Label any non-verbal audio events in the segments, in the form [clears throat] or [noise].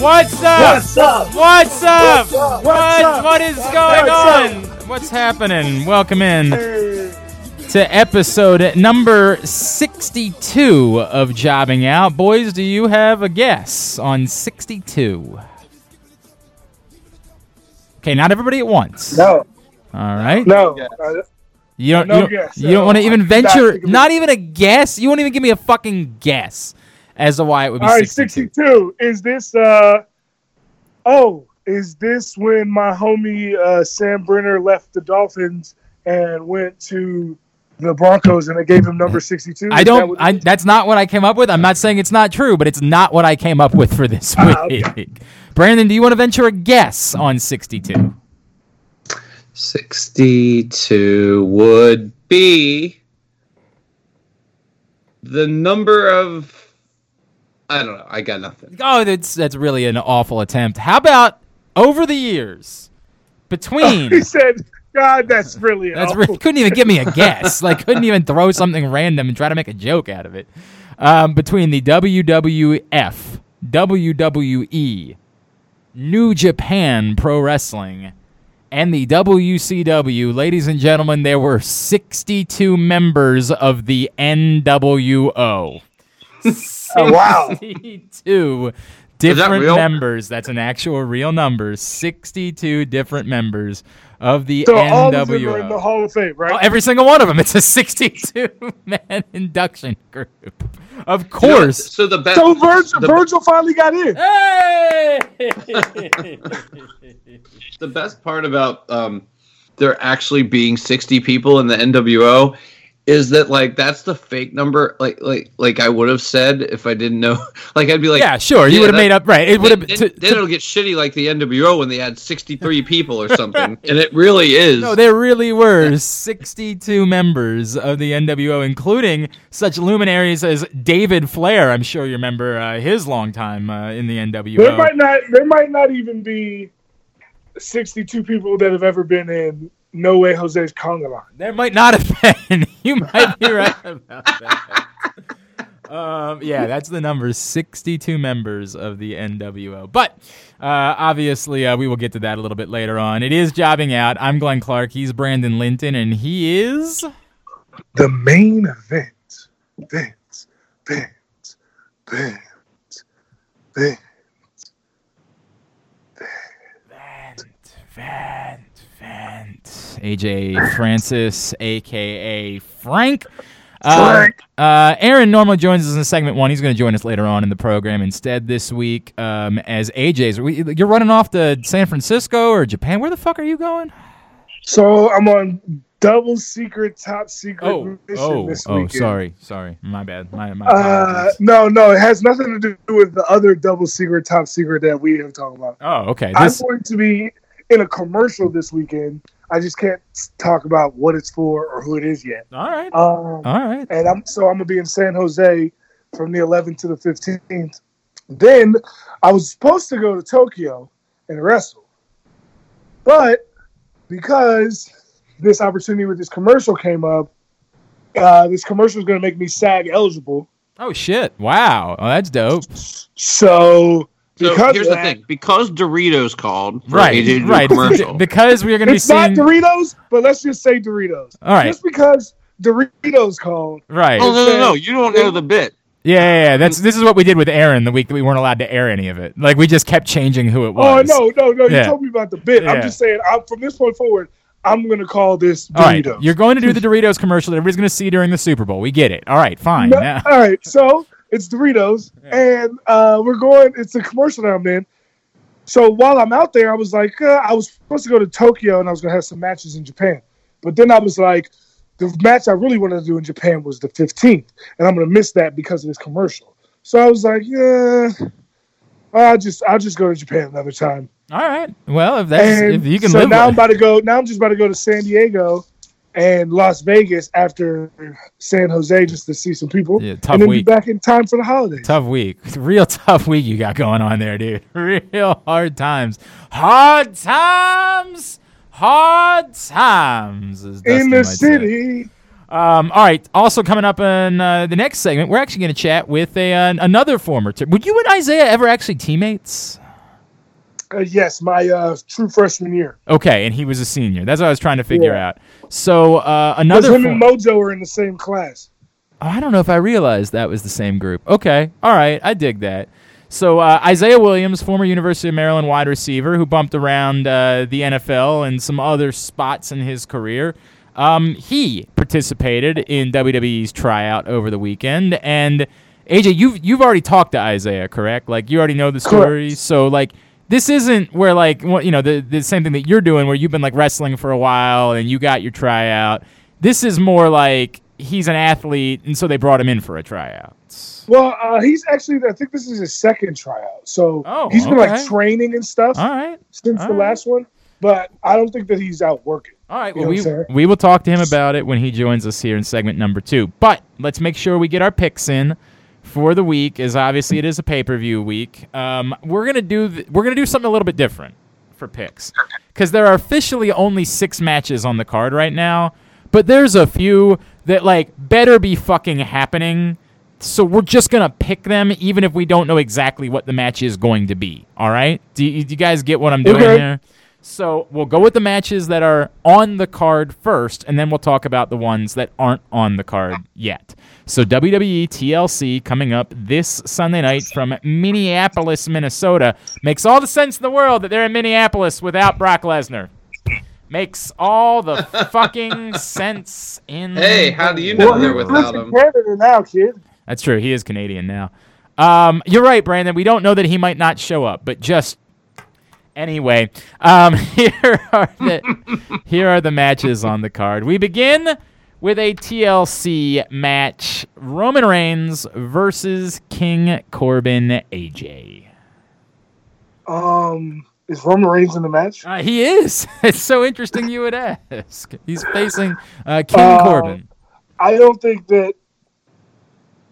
What's up? What's up? What's up? What's up? What, What's up? what is going on? What's happening? Welcome in to episode number 62 of Jobbing Out. Boys, do you have a guess on 62? Okay, not everybody at once. No, All right. no. You don't. No you don't, guess. you don't want to even venture. Not even a guess. You won't even give me a fucking guess as to why it would be all right, 62. 62. Is this, uh, oh, is this when my homie uh, Sam Brenner left the Dolphins and went to the Broncos and they gave him number 62? I don't. what it I, that's not what I came up with. I'm not saying it's not true, but it's not what I came up with for this [laughs] Ah, week. okay. Brandon, do you want to venture a guess on 62? 62 would be the number of I don't know. I got nothing. Oh, that's that's really an awful attempt. How about over the years between? [laughs] he said, God, that's really That's awful. re- couldn't even give me a [laughs] guess. like couldn't even throw something random and try to make a joke out of it. Um, between the WWF, WWE, New Japan Pro Wrestling, and the WCW, ladies and gentlemen, there were 62 members of the NWO. [laughs] Oh, wow. 62 different real? members. That's an actual real number. 62 different members of the So all of them NWO. are in the Hall of Fame, right? Oh, every single one of them. It's a 62 [laughs] man induction group. Of course. So the best. so Virgil, the, Virgil finally got in. Hey! [laughs] the best part about um, there actually being 60 people in the NWO is that like that's the fake number. Like like like I would have said if I didn't know. [laughs] Like I'd be like, yeah, sure. You yeah, would have made up right. It would have. then, to- then it'll get shitty like the NWO when they had 63 [laughs] people or something, and it really is. No, there really were 62 members of the NWO, including such luminaries as David Flair. I'm sure you remember uh, his long time uh, in the NWO. There might not there might not even be 62 people that have ever been in No Way Jose's Conga line. There might not have [laughs] been. You might be right about that. Um, yeah, that's the number 62 members of the NWO. But uh, obviously, uh, we will get to that a little bit later on. It is jobbing out. I'm Glenn Clark. He's Brandon Linton, and he is. The main event. Vince. Vince. Vince. Vince. Vent, Vent. AJ Francis, aka Frank. Uh, Frank. Uh, Aaron normally joins us in segment one. He's going to join us later on in the program instead this week um, as AJ's. We, you're running off to San Francisco or Japan. Where the fuck are you going? So I'm on double secret, top secret Oh, mission oh, this oh, sorry, sorry. My bad. My, my Uh, no, no, it has nothing to do with the other double secret, top secret that we have talked about. oh, okay. I'm This, going to be in a commercial this weekend. I just can't talk about what it's for or who it is yet. all right. Um, All right. and I'm so I'm gonna be in San Jose from the 11th to the 15th. Then I was supposed to go to Tokyo and wrestle, but because this opportunity with this commercial came up, uh, this commercial is gonna make me SAG eligible. Oh, shit. Wow. Oh, that's dope. So So because here's of the thing: because Doritos called for Right. AJ to do a Right. commercial, because we're going to be it's not. Doritos, but let's just say Doritos. All right. Just because Doritos called. Right. oh no, no, no! You don't know the bit. Yeah, yeah, yeah. That's this is what we did with Aaron the week that we weren't allowed to air any of it. Like we just kept changing who it oh, was. Oh was. no, no, no! You Yeah. told me about the bit. Yeah. I'm just saying. I'm, from this point forward, I'm gonna call this All right, Doritos. you're going to do the Doritos commercial that everybody's going to see during the Super Bowl. We get it. All right, fine. No- all right, so it's Doritos, and uh, we're going. It's a commercial that I'm in. So while I'm out there, I was like, uh, I was supposed to go to Tokyo, and I was gonna have some matches in Japan. But then I was like, the match I really wanted to do in Japan was the 15th, and I'm gonna miss that because of this commercial. So I was like, yeah, I'll just I'll just go to Japan another time. All right. Well, if that's And if you can so live now I'm about to go. Now I'm just about to go to San Diego and Las Vegas after San Jose just to see some people, Yeah, tough and then week. be back in time for the holidays. tough week, [laughs] real tough week you got going on there, dude. [laughs] Real hard times, hard times, hard times. in the say. city. Um, all right. Also coming up in uh, the next segment, we're actually going to chat with a uh, another former. T- Would you and Isaiah ever actually teammates? Uh, yes, my uh, true freshman year. Okay, and he was a senior. That's what I was trying to figure Yeah. out. So uh, another. him for- and Mojo are in the same class. Oh, I don't know if I realized that was the same group. Okay, all right, I dig that. So uh, Isaiah Williams, former University of Maryland wide receiver, who bumped around uh, the NFL and some other spots in his career. Um, he participated in WWE's tryout over the weekend, and AJ, you've you've already talked to Isaiah, correct? Like you already know the story. Correct. So like this isn't where like you know the the same thing that you're doing, where you've been like wrestling for a while and you got your tryout. This is more like he's an athlete, and so they brought him in for a tryout. Well, uh, he's actually. I think this is his second tryout. So Oh, he's been like training and stuff All right, since all the right. last one. But I don't think that he's out working. all right. You Well, know we what I'm saying? we will talk to him about it when he joins us here in segment number two. But let's make sure we get our picks in for the week, is obviously it is a pay per view week. Um, we're gonna do th- we're gonna do something a little bit different for picks because there are officially only six matches on the card right now, but there's a few that like better be fucking happening. So we're just gonna pick them, even if we don't know exactly what the match is going to be. All right? Do you, do you guys get what I'm doing Okay. here? So we'll go with the matches that are on the card first, and then we'll talk about the ones that aren't on the card yet. So WWE TLC coming up this Sunday night from Minneapolis, Minnesota. Makes all the sense in the world that they're in Minneapolis without Brock Lesnar. Makes all the [laughs] fucking sense in. Hey, how do you know Well, they're without in him? Canada now, kid. That's true. He is Canadian now. Um, you're right, Brandon. We don't know that he might not show up, but just anyway, um, [laughs] here are the here are the matches on the card. We begin with a TLC match: Roman Reigns versus King Corbin AJ. Um, is Roman Reigns in the match? Uh, he is. [laughs] It's so interesting you would ask. He's facing uh, King Uh, Corbin. I don't think that.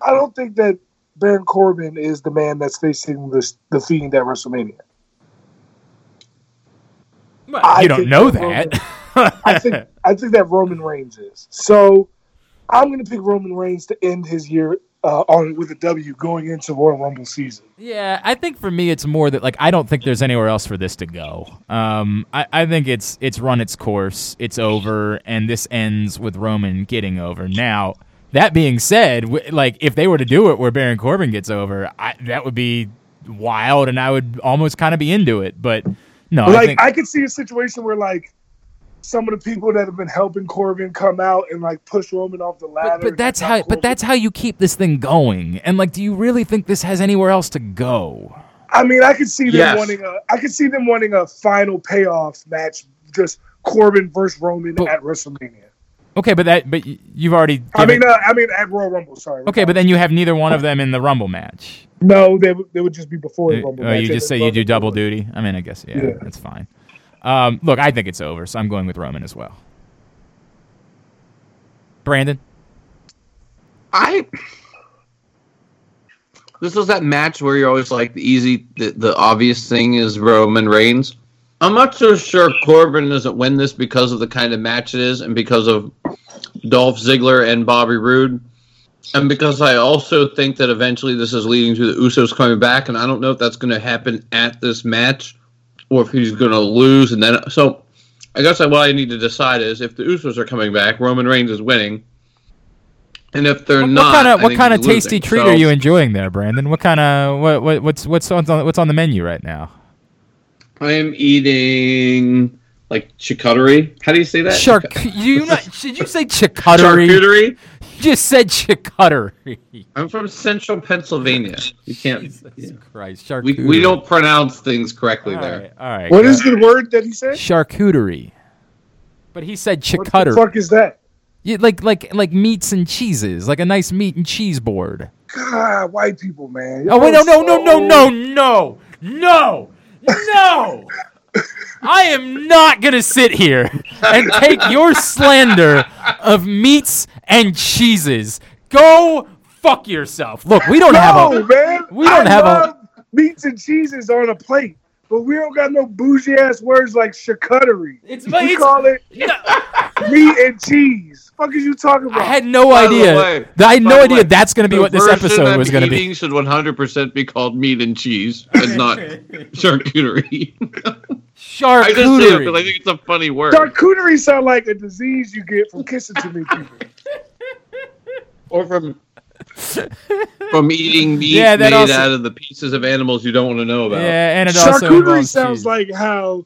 I don't think that Baron Corbin is the man that's facing the the Fiend at WrestleMania. Well, I you don't know that that. [laughs] I think I think that Roman Reigns is. So I'm going to pick Roman Reigns to end his year uh, on with a W going into Royal Rumble season. Yeah, I think for me it's more that like I don't think there's anywhere else for this to go. Um, I, I think it's it's run its course, it's over, and this ends with Roman getting over. Now, that being said, w- like if they were to do it where Baron Corbin gets over, I, that would be wild, and I would almost kind of be into it. But no, I like think I could see a situation where like some of the people that have been helping Corbin come out and like push Roman off the ladder. but, but that's how Corbin- but that's how you keep this thing going. And like, do you really think this has anywhere else to go? I mean, I could see them Yes. wanting a. I could see them wanting a final payoff match, just Corbin versus Roman But- at WrestleMania. Okay, but that but you've already. I mean, uh, I mean at Royal Rumble. Sorry. okay, but then you have neither one of them in the Rumble match. No, they would they would just be before the Rumble. oh, match. you just say you do double it. duty. I mean, I guess yeah, Yeah. that's fine. Um, look, I think it's over, so I'm going with Roman as well. Brandon, I. This was that match where you're always like the easy, the, the obvious thing is Roman Reigns. I'm not so sure Corbin doesn't win this because of the kind of match it is and because of Dolph Ziggler and Bobby Roode. And because I also think that eventually this is leading to the Usos coming back, and I don't know if that's going to happen at this match or if he's going to lose. And then, so I guess what I need to decide is if the Usos are coming back, Roman Reigns is winning. And if they're what, not, kind of what kind of tasty losing. treat So- are you enjoying there, Brandon? What kind of what, what what's what's on the, what's on the menu right now? I am eating like charcuterie. How do you say that? Shark. You not, did you say charcuterie? Charcuterie. You just said charcuterie. I'm from Central Pennsylvania. You can't. Jesus yeah. Christ, We charcuterie. we don't pronounce things correctly All there. right, all right. What is go. is the word that he said? charcuterie? But he said What the fuck is that? Yeah, like like like meats and cheeses, like a nice meat and cheese board. God, white people, man. Oh wait, no, Y'all no, no, no, no, no, no, [laughs] no! I am not gonna sit here and take your slander of meats and cheeses. Go fuck yourself. Look, we don't have No, a. man. we don't I have a- meats and cheeses on a plate, but we don't got no bougie ass words like charcuterie. It's, We it's call it [laughs] no, meat and cheese. Fuck is you talking about? I had no By idea. way- I had no idea way, that's gonna be what this version episode I'm was gonna be. should 100% be called meat and cheese and not [laughs] charcuterie. [laughs] I just say it because I think it's a funny word. Charcuterie sound like a disease you get from kissing too many people. [laughs] or from from eating meat Yeah, made also- out of the pieces of animals you don't want to know about. Yeah, and it also Charcuterie involves sounds cheese. like how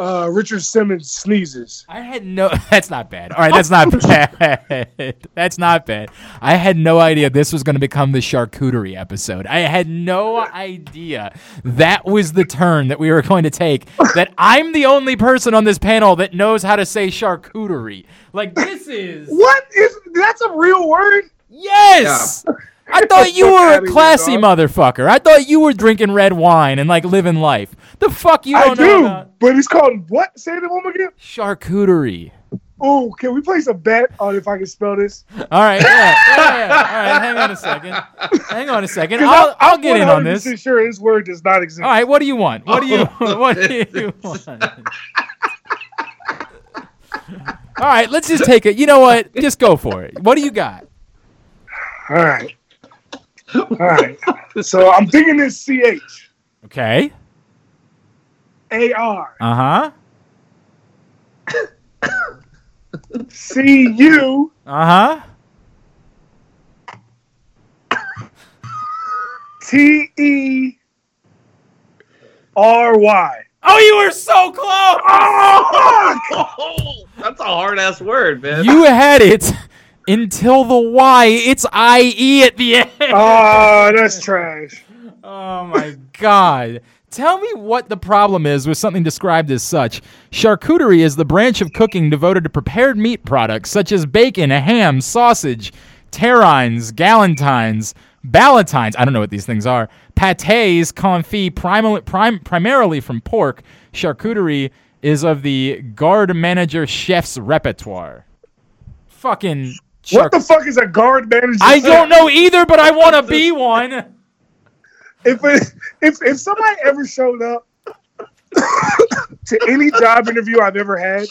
uh, Richard Simmons sneezes. I had no. [laughs] That's not bad. All right, that's not [laughs] bad. [laughs] that's not bad. I had no idea this was going to become the charcuterie episode. I had no idea that was the turn that we were going to take. That I'm the only person on this panel that knows how to say charcuterie. Like this is What is that's a real word? yes. I thought [laughs] you were a classy motherfucker. I thought you were drinking red wine and like living life. The fuck you don't know do, about but it's called what? Say the one again. charcuterie. Oh, can we place a bet on if I can spell this? All right, yeah, yeah, yeah. All right, hang on a [laughs] second. Hang on a second. I'll, I'll get in on this. 100% Sure, this word does not exist. All right, what do you want? What do you [laughs] oh, what do you want? All right, let's just take it. You know what? Just go for it. What do you got? All right. [laughs] All right. So I'm thinking this C H Okay. A R Uh huh. C U Uh huh. T E R Y. Oh, you were so close. Oh, [laughs] that's a hard ass word, man. You had it until the Y. It's I E at the end. [laughs] Oh, that's trash. Oh my god. Tell me what the problem is with something described as such. Charcuterie is the branch of cooking devoted to prepared meat products such as bacon, ham, sausage, terrines, galantines, ballotines. I don't know what these things are. Pates, confit, primal, prim, primarily from pork. Charcuterie is of the guard manager chef's repertoire. Fucking. What the fuck is a guard manager? I don't know either, but I want to be [laughs] one. If it, if if somebody ever showed up [coughs] to any job interview I've ever had,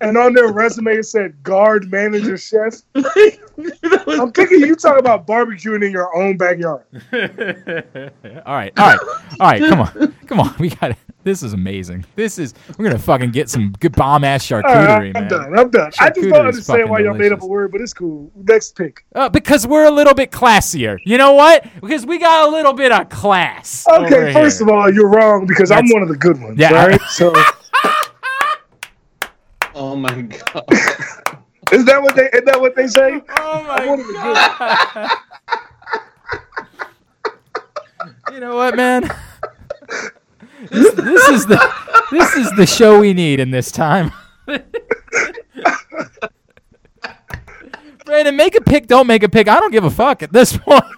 and on their resume it said guard manager chef, [laughs] I'm thinking you talk about barbecuing in your own backyard. [laughs] all right, all right, all right. Come on, come on. We got it. This is amazing. This is we're gonna fucking get some good bomb ass charcuterie, right, man. I'm done. I'm done. I just don't understand why y'all made up a word, but it's cool. Next pick. Uh, because we're a little bit classier. You know what? Because we got a little bit of class. Okay, first of all, you're wrong because I'm one of the good ones. Yeah, right? [laughs] So [laughs] oh my god. [laughs] is that what they is that what they say? oh I'm one of the good my god. you know what, man? This, this is the this is the show we need in this time. Brandon, make a pick, don't make a pick. I don't give a fuck at this point. [laughs]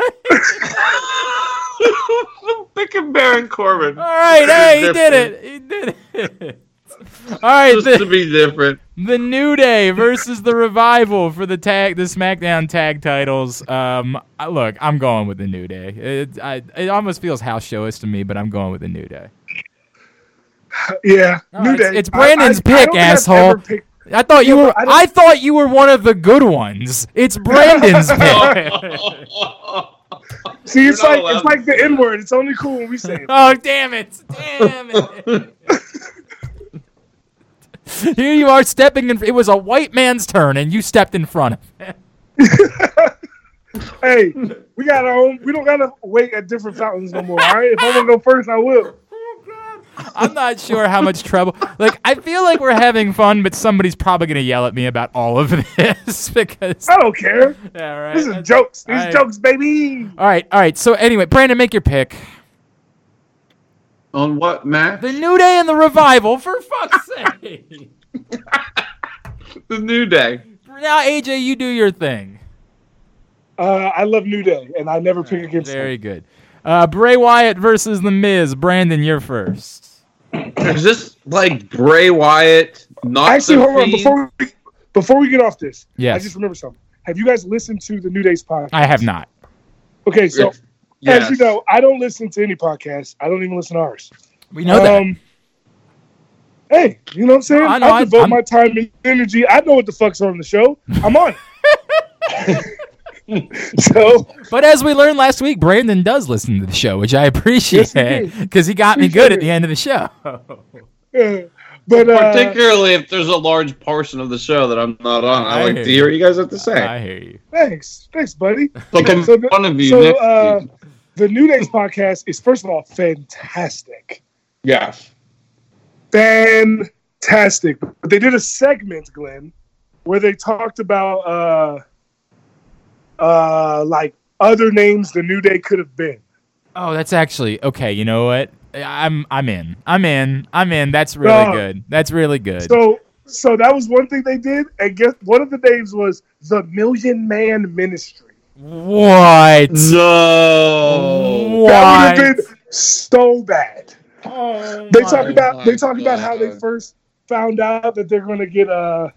Pick a Baron Corbin. All right, hey, he did it. He did it. All right, Just to be different. the New Day versus the Revival for the tag, the SmackDown tag titles. Um, look, I'm going with the New Day. It, I, it almost feels house showish to me, but I'm going with the New Day. [laughs] Yeah, No, New it's- Day. it's Brandon's I- I pick, I've asshole. picked- I thought you Yeah, were. I, I thought you were one of the good ones. It's [laughs] Brandon's [laughs] pick. See, it's like it's like the N word. It's only cool when we say it. oh damn it! Damn it! Here you are stepping in. It was a white man's turn, and you stepped in front of him. hey, we got our own. We don't gotta wait at different fountains no more. All right, if I want to go first, I will. God! I'm not sure how much trouble. Like, I feel like we're having fun, but somebody's probably gonna yell at me about all of [laughs] this because. I don't care. Yeah, right. This is That's- jokes. These Alright. jokes, baby. All right, all right. So anyway, Brandon, make your pick. On what match? The New Day and the Revival, for fuck's [laughs] sake. The New Day. now, AJ, you do your thing. Uh, I love New Day, and I never pick against Very good. Uh, Bray Wyatt versus The Miz. Brandon, you're first. Is this like Bray Wyatt? Not. Actually, the hold on. Before we, before we get off this, Yes. I just remember something. Have you guys listened to the New Day's podcast? I have not. Okay, so Yes. as you know, I don't listen to any podcasts. I don't even listen to ours. We know that. Um, Hey, you know what I'm saying? No, I know, I I- devote I'm- my time and energy. I know what the fuck's on the show. I'm on it. [laughs] [laughs] so But as we learned last week, Brandon does listen to the show, which I appreciate did. because he got me Appreciate good at the end of the show. [laughs] but uh, Particularly if there's a large portion of the show that I'm not on. I, I like to hear what you guys have to say. I hear you. thanks, thanks, buddy. like I'm So the- one of you So next uh, the New Days podcast is first of all fantastic, Yeah. fantastic. But they did a segment, Glenn, where they talked about uh, uh, like other names the New Day could have been. Oh, that's actually okay. You know what? I'm I'm in. I'm in. I'm in. That's really No. good. That's really good. So so that was one thing they did, and guess one of the names was the Million Man Ministry. what? No. That would have been so bad. Oh They talk about they talk about how they first found out that they're going to get uh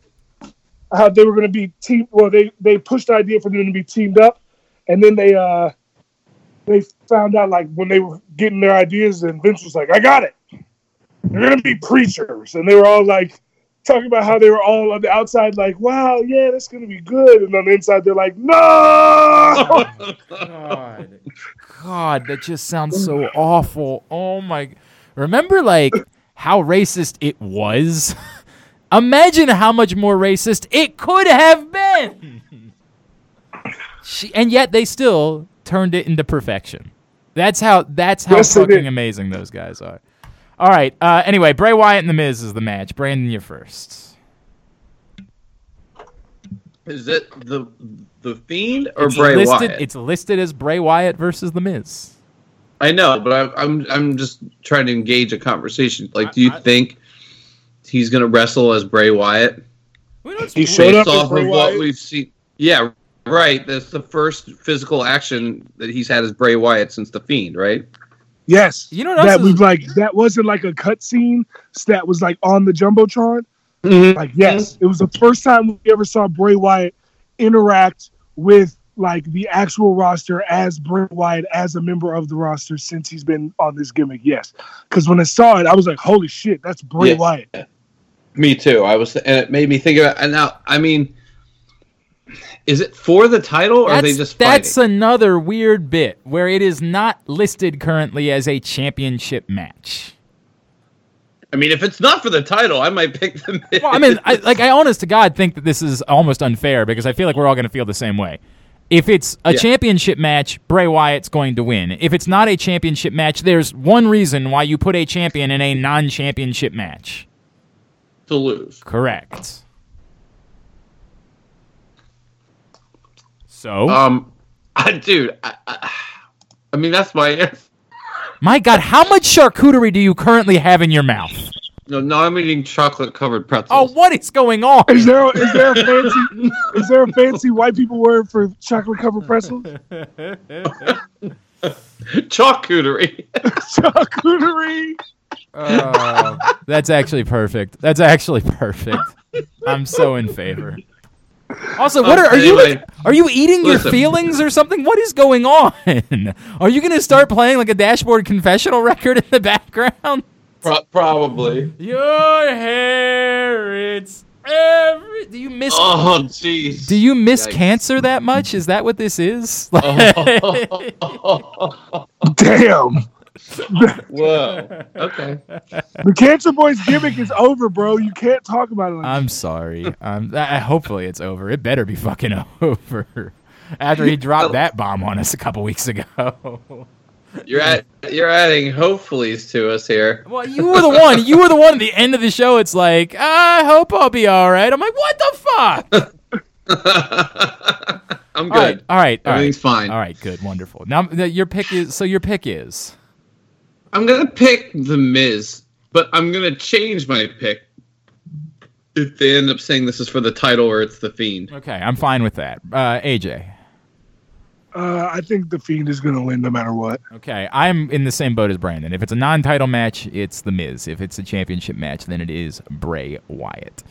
how they were going to be team. Well, they they pushed the idea for them to be teamed up, and then they uh they found out like when they were getting their ideas, and Vince was like, "I got it. They're going to be preachers," and they were all like. Talking about how they were all on the outside, like, "Wow, yeah, that's gonna be good," and on the inside, they're like, "No!" [laughs] God. God, that just sounds so awful. Oh my. Remember, like, how racist it was? [laughs] Imagine how much more racist it could have been. She, and yet they still turned it into perfection. That's how that's how Yes, fucking amazing those guys are. All right. Uh, anyway, Bray Wyatt and The Miz is the match. Brandon, you're first. Is it the the Fiend or It's Bray listed, Wyatt? It's listed as Bray Wyatt versus The Miz. I know, but I, I'm I'm just trying to engage a conversation. Like, do you I- I- think he's gonna wrestle as Bray Wyatt He showed based up as off Bray of what Wyatt. we've seen? Yeah, right. That's the first physical action that he's had as Bray Wyatt since the Fiend, right? Yes. You know what that else is- was like that wasn't like a cut scene that was like on the jumbotron. Mm-hmm. Like yes, it was the first time we ever saw Bray Wyatt interact with like the actual roster as Bray Wyatt as a member of the roster since he's been on this gimmick. Yes, because when I saw it, I was like, "Holy shit, that's Bray Yeah. Wyatt." Me too. I was, and it made me think about. And now, I mean, is it for the title or are they just fighting? that's another weird bit where it is not listed currently as a championship match. I mean, if it's not for the title, I might pick the. Miz. Well, I mean, I, like I honest to God think that this is almost unfair because I feel like we're all going to feel the same way. If it's a Yeah. championship match, Bray Wyatt's going to win. If it's not a championship match, there's one reason why you put a champion in a non-championship match. To lose. Correct. So, Um, I, dude, I, I, I mean, that's my answer. my God, how much charcuterie do you currently have in your mouth? No, no, I'm eating chocolate covered pretzels. Oh, what is going on? Is there is there a fancy is there a fancy white people word for chocolate covered pretzels? [laughs] Charcuterie. [laughs] Charcuterie. Oh, [laughs] that's actually perfect. That's actually perfect. I'm so in favor. Also, what are, are you Anyway, are you eating your feelings or something? What is going on? [laughs] Are you gonna start playing like a dashboard confessional record in the background? Pro- probably. Your hair, it's every. Do you miss? Oh, jeez. Do you miss Yikes. cancer that much? Is that what this is? [laughs] Damn. Whoa. Okay. The Cancer Boys gimmick is over, bro. You can't talk about it like I'm sorry. Um, I, hopefully it's over. It better be fucking [laughs] over. After he dropped that bomb on us a couple weeks ago. [laughs] You're at you're adding hopefullys to us here. Well, you were the one. You were the one at the end of the show. It's like, I hope I'll be all right. I'm like, what the fuck? [laughs] I'm good. all right, all right. Everything's fine. All right, good, wonderful. Now your pick is so your pick is I'm gonna pick the Miz, but I'm gonna change my pick if they end up saying this is for the title or it's the Fiend. okay. I'm fine with that. Uh, AJ. Uh, I think the Fiend is going to win no matter what. Okay, I'm in the same boat as Brandon. If it's a non-title match, it's The Miz. If it's a championship match, then it is Bray Wyatt.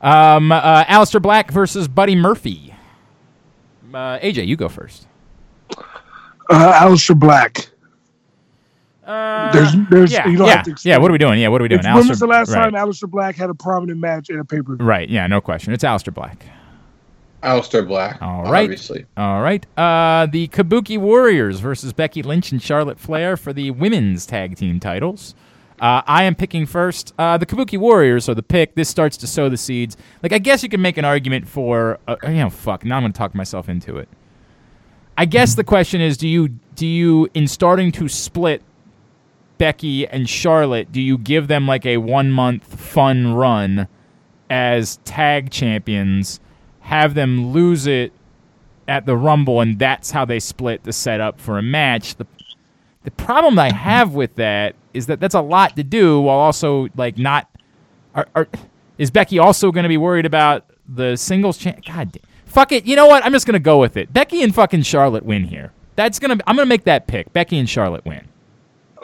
Um, uh, Aleister Black versus Buddy Murphy. Uh, AJ, you go first. Uh, Aleister Black. Uh, There's, there's, yeah, you don't yeah, have to yeah. What are we doing? Yeah, what are we doing? It's- When was the last right. time Aleister Black had a prominent match in a pay per view? Right. Yeah. No question. It's Aleister Black. Aleister Black. All right. Obviously. All right. Uh, the Kabuki Warriors versus Becky Lynch and Charlotte Flair for the women's tag team titles. Uh, I am picking first. Uh, the Kabuki Warriors are the pick. This starts to sow the seeds. Like I guess you can make an argument for. Uh, you know, fuck. Now I'm going to talk myself into it. I guess the question is, do you do you in starting to split Becky and Charlotte, do you give them like a one month fun run as tag champions, have them lose it at the Rumble, and that's how they split the setup for a match? The the problem I have with that is that that's a lot to do while also like not. Are, are, is Becky also going to be worried about the singles? Cha- God, fuck it. You know what? I'm just going to go with it. Becky and fucking Charlotte win here. That's gonna. I'm gonna make that pick. Becky and Charlotte win.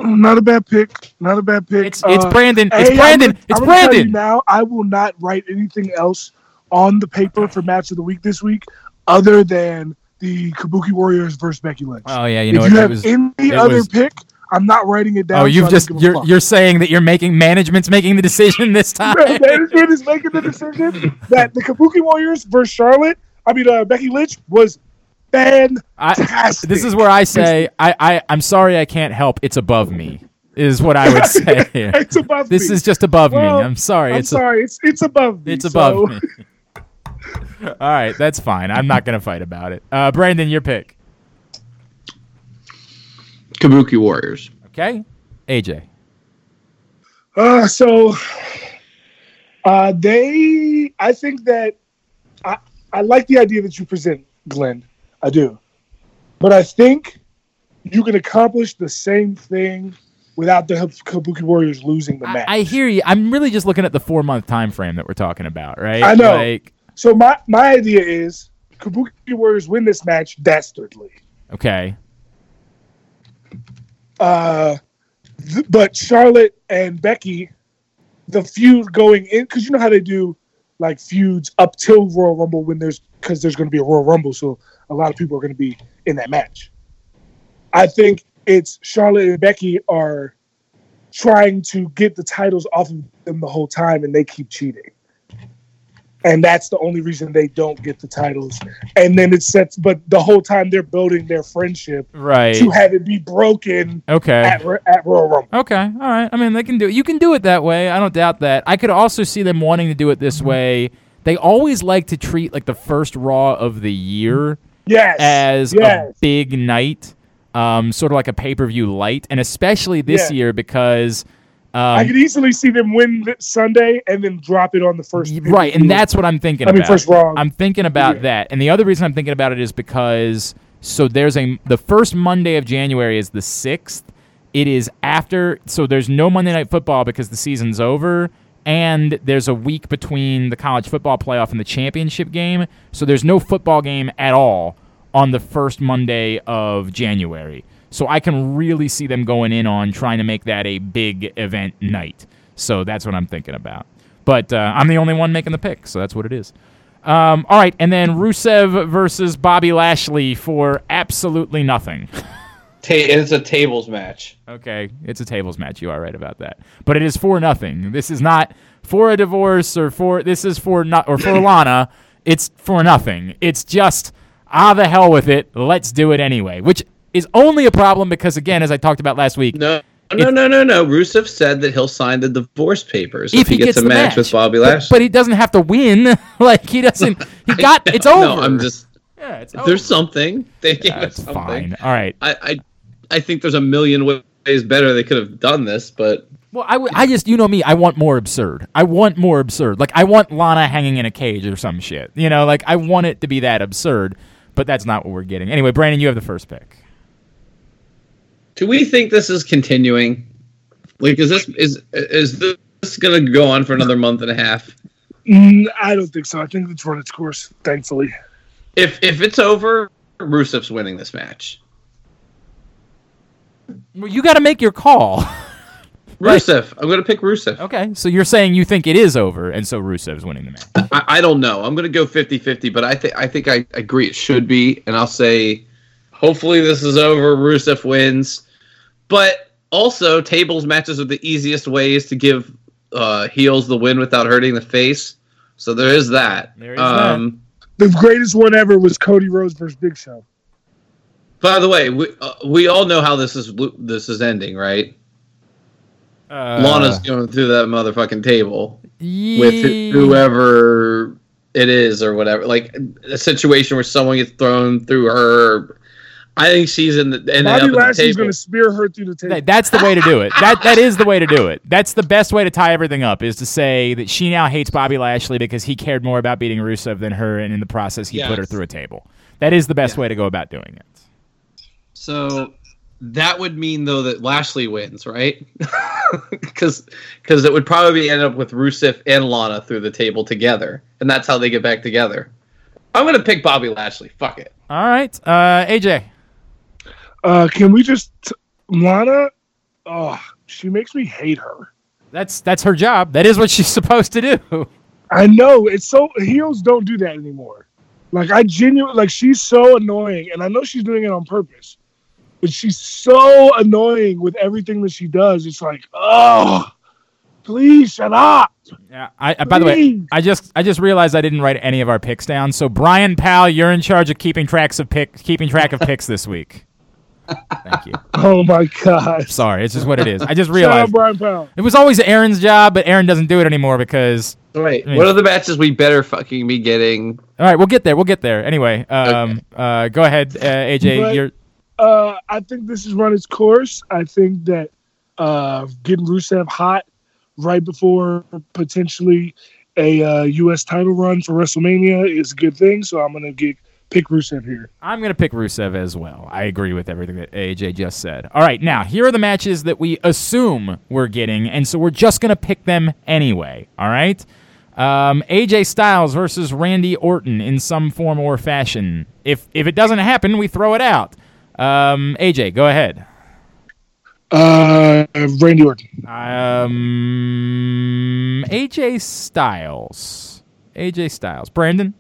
Not a bad pick. Not a bad pick. It's it's Uh, Brandon. It's hey, Brandon. Gonna- it's I'm gonna tell you Brandon. now, I will not write anything else on the paper for match of the week this week, other than the Kabuki Warriors versus Becky Lynch. Oh yeah, you know if what? you It have was, any other was- pick, I'm not writing it down. oh, you've I just don't give a you're you're saying that you're making management's making the decision this [laughs] time. management is making the decision that the Kabuki Warriors versus Charlotte, I mean uh, Becky Lynch, was I, this is where I say I, I I'm sorry I can't help. It's above me. Is what I would [laughs] say it's above me. This me. is just above Well, me. I'm sorry. I'm it's sorry. it's it's above me. It's above so- me. [laughs] All right, that's fine. I'm not gonna fight about it. Uh, Brandon, your pick. Kabuki Warriors. Okay, AJ. Uh, so uh, they, I think that I, I like the idea that you present, Glenn. I do, but I think you can accomplish the same thing without the Kabuki Warriors losing the I, match. I hear you. I'm really just looking at the four month time frame that we're talking about, right? I know. Like, so my my idea is Kabuki Warriors win this match dastardly. okay, Uh, th- but Charlotte and Becky, the feud going in, because you know how they do like feuds up till Royal Rumble when there's because there's going to be a Royal Rumble, so a lot of people are going to be in that match. I think it's Charlotte and Becky are trying to get the titles off of them the whole time, and they keep cheating. And that's the only reason they don't get the titles. And then it sets, but the whole time they're building their friendship right. to have it be broken Okay. at, at Royal Rumble. Okay, all right. I mean, they can do it. You can do it that way. I don't doubt that. I could also see them wanting to do it this way. They always like to treat like the first Raw of the year Yes. as yes. a big night, um, sort of like a pay per view light, and especially this Yeah. year because. I Um, could easily see them win Sunday and then drop it on the first. right, and that's what I'm thinking I mean, about. first Raw. I'm thinking about Yeah. that, and the other reason I'm thinking about it is because so there's a the first Monday of January is the sixth. It is after, so there's no Monday Night Football because the season's over, and there's a week between the college football playoff and the championship game. So there's no football game at all on the first Monday of January. So I can really see them going in on trying to make that a big event night. So that's what I'm thinking about. But uh, I'm the only one making the pick, so that's what it is. Um, all right, and then Rusev versus Bobby Lashley for absolutely nothing. [laughs] Ta- it's a tables match. Okay, it's a tables match. You are right about that, but it is for nothing. This is not for a divorce or for this is for not or for Lana. [coughs] It's for nothing. It's just ah the hell with it. Let's do it anyway, which is only a problem because again, as I talked about last week, No, no, no, no, no. Rusev said that he'll sign the divorce papers if, if he, gets, a the match, with Bobby But- Lashley. but, he doesn't have to win. [laughs] like he doesn't. He [laughs] got it's over. No, I'm just. yeah, it's If over. there's something. [laughs] They gave us That's something. fine. All right. I, I, I think there's a million ways better they could have done this, but Well, I, w- I just, you know me, I want more absurd. I want more absurd. Like, I want Lana hanging in a cage or some shit. You know, like, I want it to be that absurd, but that's not what we're getting. Anyway, Brandon, you have the first pick. do we think this is continuing? Like, is this is is this going to go on for another month and a half? Mm, I don't think so. I think it's run its course, thankfully. If if it's over, Rusev's winning this match. Well, you got to make your call. [laughs] Right. Rusev, I'm going to pick Rusev. okay, so you're saying you think it is over, and so Rusev's winning the match. I, I don't know. I'm going to go 50-50, but I think I think I agree it should be, and I'll say, hopefully this is over. Rusev wins, but also tables matches are the easiest ways to give uh, heels the win without hurting the face. So there is that. There is um, The greatest one ever was Cody Rhodes versus Big Show. By the way, we uh, we all know how this is this is ending, right? Uh, Lana's going through that motherfucking table with whoever it is or whatever. Like a situation where someone gets thrown through her. I think she's in the ended Bobby at the Lashley's going to spear her through the table. That- That's the way to do it. That that is the way to do it. That's the best way to tie everything up. Is to say that she now hates Bobby Lashley because he cared more about beating Rusev than her, and in the process, he put her through a table. That is the best Yeah. way to go about doing it. So that would mean though that Lashley wins, right? [laughs] Because because it would probably end up with Rusev and Lana through the table together, and that's how they get back together. I'm gonna pick Bobby Lashley. Fuck it. All right, uh, AJ. Uh, can we just Lana? Oh, she makes me hate her. That's that's her job. That is what she's [laughs] supposed to do. I know it's so heels don't do that anymore. Like I genuinely like she's so annoying, and I know she's doing it on purpose, but she's so annoying with everything that she does. It's like, oh, please shut up. Yeah. I, I by the way, I just I just realized I didn't write any of our picks down. So Brian Powell, you're in charge of keeping tracks of pick keeping track of picks this week. Thank you. [laughs] Oh my god. Sorry, it's just what it is. I just Shout out realized Brian Powell. it was always Aaron's job, but Aaron doesn't do it anymore because Wait, I mean- what are the matches we better fucking be getting? All right, we'll get there. We'll get there. Anyway, um, uh, go ahead, uh, AJ. But- You're Uh, I think this has run its course. I think that uh, getting Rusev hot right before potentially a uh, U.S. title run for WrestleMania is a good thing. So I'm gonna get pick Rusev here. I'm going to pick Rusev as well. I agree with everything that AJ just said. All right, now here are the matches that we assume we're getting, and so we're just going to pick them anyway. All right. Um, AJ Styles versus Randy Orton in some form or fashion. If if it doesn't happen, we throw it out. Um, AJ, go ahead. Uh, Randy Orton. Um, AJ Styles. AJ Styles. Brandon.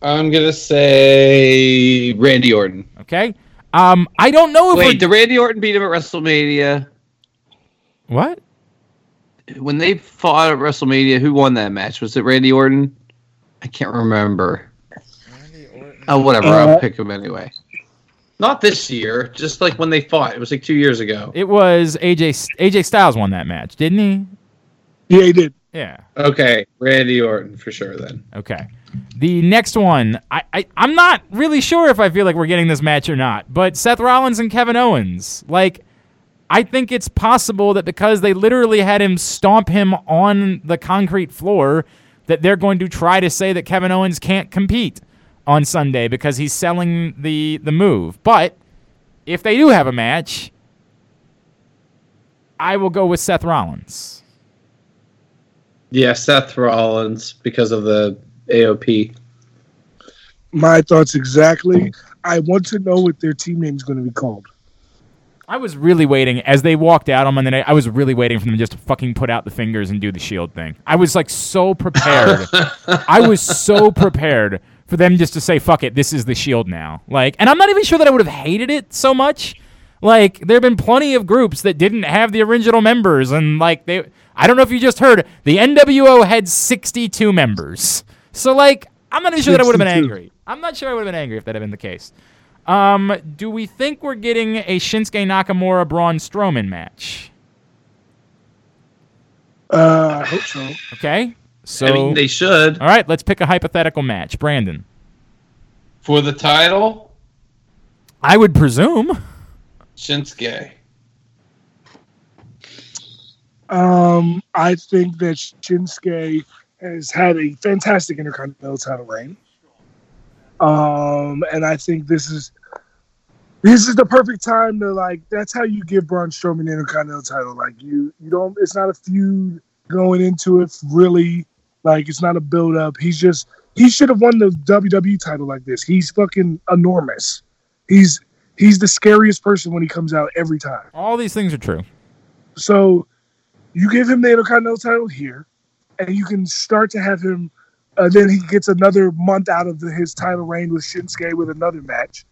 I'm gonna say Randy Orton. Okay. Um, I don't know if Wait, did Randy Orton beat him at WrestleMania? what. When they fought at WrestleMania, who won that match? Was it Randy Orton? I can't remember. Oh, whatever. Uh, I'll pick him anyway. Not this year. Just like when they fought. It was like two years ago. It was AJ AJ Styles won that match, didn't he? Yeah, he did. Yeah. Okay, Randy Orton for sure. Then Okay. The next one, I, I I'm not really sure if I feel like we're getting this match or not, but Seth Rollins and Kevin Owens. Like I think it's possible that because they literally had him stomp him on the concrete floor, that they're going to try to say that Kevin Owens can't compete on Sunday because he's selling the the move. But if they do have a match, I will go with Seth Rollins. yeah, Seth Rollins because of the AOP. My thoughts exactly. I want to know what their team name is going to be called. I was really waiting as they walked out on Monday night. I was really waiting for them just to fucking put out the fingers and do the shield thing. I was like so prepared. [laughs] I was so prepared for them just to say "fuck it, this is the shield now." Like, and I'm not even sure that I would have hated it so much. Like, there have been plenty of groups that didn't have the original members, and like they, I don't know if you just heard, the NWO had 62 members. So like, I'm not even sure that I would have been angry. I'm not sure I would have been angry if that had been the case. Um, do we think we're getting a Shinsuke Nakamura Braun Strowman match? Uh, I hope so. Okay. So, I mean, they should all right, let's pick a hypothetical match. Brandon. for the title. I would presume. Shinsuke. Um, I think that Shinsuke has had a fantastic Intercontinental title reign. Um, and I think this is this is the perfect time to like. That's how you give Braun Strowman the Intercontinental title. Like you, you don't. It's not a feud going into it. Really, like it's not a build up. He's just he should have won the WWE title like this. He's fucking enormous. He's he's the scariest person when he comes out every time. All these things are true. So you give him the Intercontinental title here, and you can start to have him. Uh, then he gets another month out of the, his title reign with Shinsuke with another match,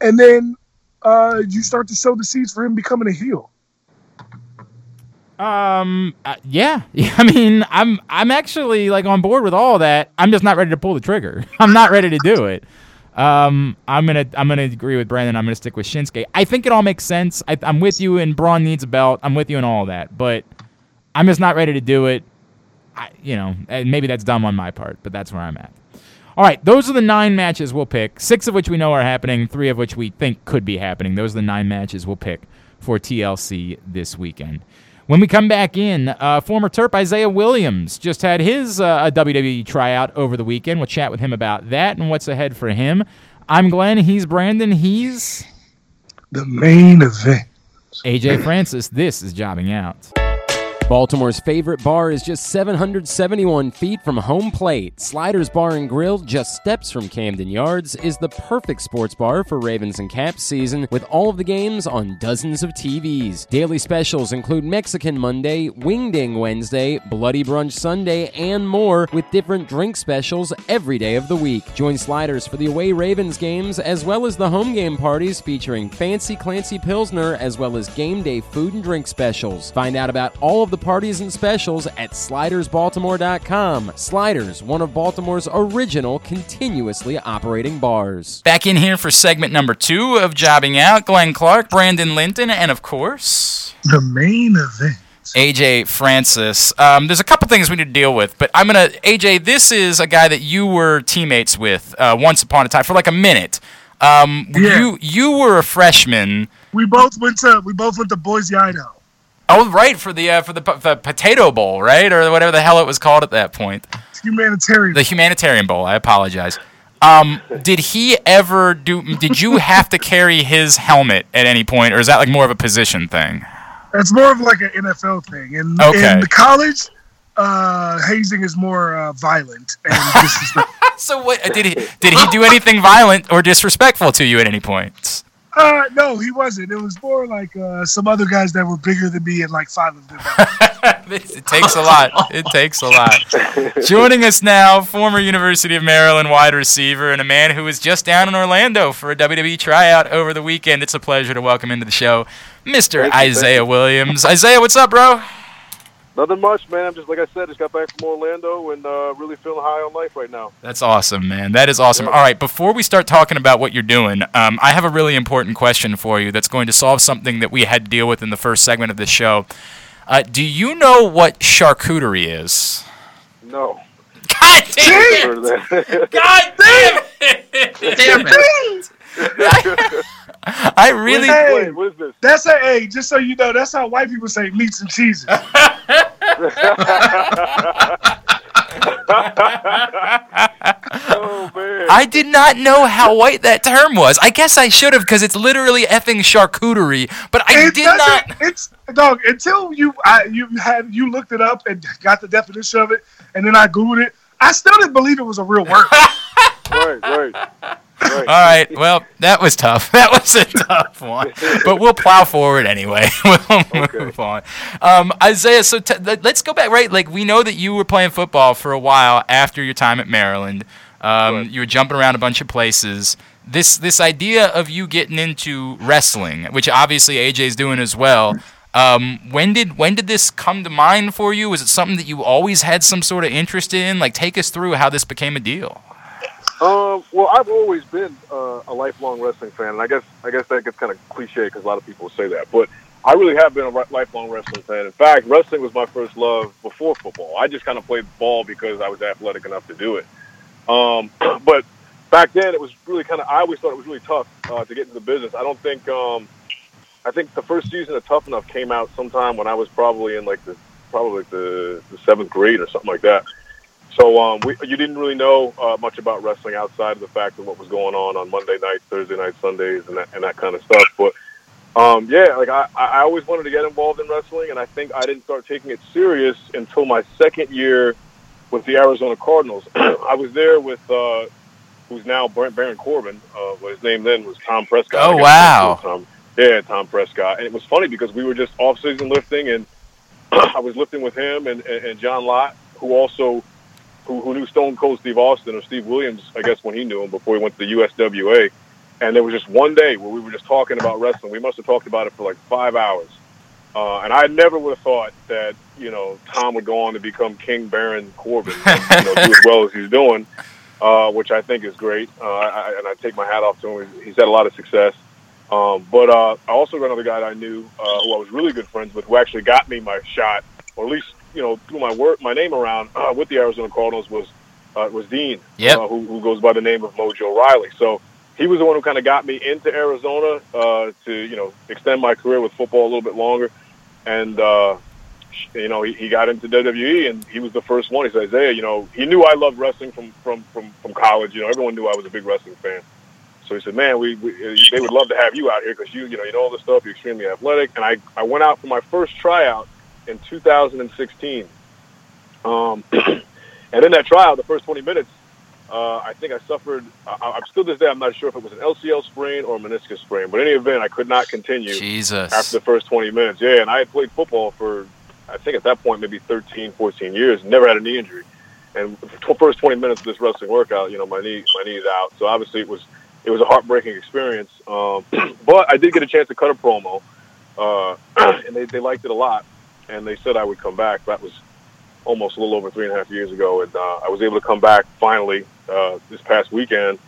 and then uh, you start to sow the seeds for him becoming a heel. Um. uh, yeah. Yeah. [laughs] I mean, I'm I'm actually like on board with all that. I'm just not ready to pull the trigger. [laughs] I'm not ready to do it. Um. I'm gonna I'm gonna agree with Brandon. I'm gonna stick with Shinsuke. I think it all makes sense. I, I'm with you. And Braun needs a belt. I'm with you in all that. But I'm just not ready to do it. I, you know, and maybe that's dumb on my part, but that's where I'm at. All right, those are the nine matches we'll pick. Six of which we know are happening. Three of which we think could be happening. Those are the nine matches we'll pick for TLC this weekend. When we come back in, uh, former Terp Isaiah Williams just had his uh, WWE tryout over the weekend. We'll chat with him about that and what's ahead for him. I'm Glenn. He's Brandon. He's The main event. AJ Francis. This is Jobbing Out. Baltimore's favorite bar is just 771 feet from home plate. Sliders Bar and Grill, just steps from Camden Yards, is the perfect sports bar for Ravens and Caps season with all of the games on dozens of TVs. Daily specials include Mexican Monday, Wingding Wednesday, Bloody Brunch Sunday, and more with different drink specials every day of the week. Join Sliders for the away Ravens games as well as the home game parties featuring Fancy Clancy Pilsner as well as game day food and drink specials. Find out about all of the parties and specials at slidersbaltimore.com. Sliders, one of Baltimore's original continuously operating bars. Back in here for segment number two of Jobbing Out. Glenn Clark, Brandon Linton, and of course. The main event. AJ Francis. Um, there's a couple things we need to deal with, but I'm gonna AJ. This is a guy that you were teammates with uh, once upon a time for like a minute. Um, Yeah. You you were a freshman. We both went to we both went to Boise, Idaho. Oh, right for the uh, for the, the Potato Bowl, right, or whatever the hell it was called at that point. Humanitarian. The Humanitarian Bowl. I apologize. Um, did he ever do? Did you have to carry his helmet at any point, or is that like more of a position thing? It's more of like an NFL thing. And Okay. in the college, uh, hazing is more uh, violent and [laughs] disrespectful. So what did he did he do anything violent or disrespectful to you at any point? Uh, no, he wasn't. It was more like uh, some other guys that were bigger than me and like five of them. [laughs] it takes a lot. It takes a lot. [laughs] Joining us now, former University of Maryland wide receiver and a man who was just down in Orlando for a WWE tryout over the weekend. It's a pleasure to welcome into the show, Mr. Thank you, Isaiah Williams. Isaiah, what's up, bro? Nothing much, man. I'm just like I said, just got back from Orlando and uh, really feeling high on life right now. That's awesome, man. That is awesome. All right, before we start talking about what you're doing, um, I have a really important question for you that's going to solve something that we had to deal with in the first segment of this show. Uh, do you know what charcuterie is? No. God damn it! of that. God damn it! Damn it! [laughs] [laughs] I really. Hey. What is this? That's a hey, just so you know, that's how white people say meats and cheeses. [laughs] [laughs] Oh man. I did not know how white that term was. I guess I should have because it's literally effing charcuterie, but I It did doesn't- not. It's dog until you I, you had you looked it up and got the definition of it, and then I googled it. I still didn't believe it was a real word. right, right. Right. All right. Well, that was tough. [laughs] That was a tough one. But we'll plow forward anyway. [laughs] we'll move on. Um, Isaiah, so t- let- let's go back. Right, like we know that you were playing football for a while after your time at Maryland. Um, Right. You were jumping around a bunch of places. This this idea of you getting into wrestling, which obviously AJ's doing as well. Um, when did when did this come to mind for you? Was it something that you always had some sort of interest in? Like, take us through how this became a deal. Um, well, I've always been uh, a lifelong wrestling fan, and I guess I guess that gets kind of cliche because a lot of people say that, but I really have been a lifelong wrestling fan. In fact, wrestling was my first love before football. I just kind of played ball because I was athletic enough to do it. Um, [clears throat] but back then it was really kind of. I always thought it was really tough uh, to get into the business. I don't think. Um, I think the first season of Tough Enough came out sometime when I was probably in like the probably like the, the seventh grade or something like that. So um, we, you didn't really know uh, much about wrestling outside of the fact of what was going on on Monday nights, Thursday nights, Sundays, and that, and that kind of stuff. But um, yeah, like I, I always wanted to get involved in wrestling, and I think I didn't start taking it serious until my second year with the Arizona Cardinals. [clears throat] I was there with uh, who's now Baron Corbin. Uh, his name then was Tom Pestock. Oh, wow. Tom, yeah, Tom Pestock. And it was funny because we were just off-season lifting, and [clears throat] I was lifting with him and, and, and John Lott, who also who, who knew Stone Cold Steve Austin or Steve Williams, I guess when he knew him before he went to the USWA. And there was just one day where we were just talking about wrestling. We must have talked about it for like five hours. Uh, and I never would have thought that you know Tom would go on to become King Baron Corbin, and, [laughs] you know, do as well as he's doing, uh, which I think is great. Uh, I, and I take my hat off to him. He's had a lot of success. Um, but uh, I also got another guy that I knew uh, who I was really good friends with, who actually got me my shot, or at least you know threw my work, my name around uh, with the Arizona Cardinals was uh, was Dean, Yep. uh, who, who goes by the name of Mojo Rawley. So he was the one who kind of got me into Arizona uh, to you know extend my career with football a little bit longer, and uh, you know he, he got into WWE and he was the first one. He said, Isaiah, you know he knew I loved wrestling from from from from college. You know everyone knew I was a big wrestling fan. So he said, "Man, we, we they would love to have you out here because you you know you know all this stuff. You're extremely athletic." And I I went out for my first tryout in 2016. Um, [clears throat] and in that trial, the first 20 minutes, uh, I think I suffered. I, I'm still this day. I'm not sure if it was an LCL sprain or a meniscus sprain, but in any event, I could not continue Jesus. after the first 20 minutes. Yeah, and I had played football for, I think at that point, maybe 13, 14 years, never had a knee injury. And the first 20 minutes of this wrestling workout, you know, my knee, my knee's out. So obviously it was, it was a heartbreaking experience. Um, [clears throat] but I did get a chance to cut a promo, uh, [clears throat] and they, they liked it a lot. And they said I would come back. That was almost a little over three and a half years ago. And uh, I was able to come back finally uh, this past weekend.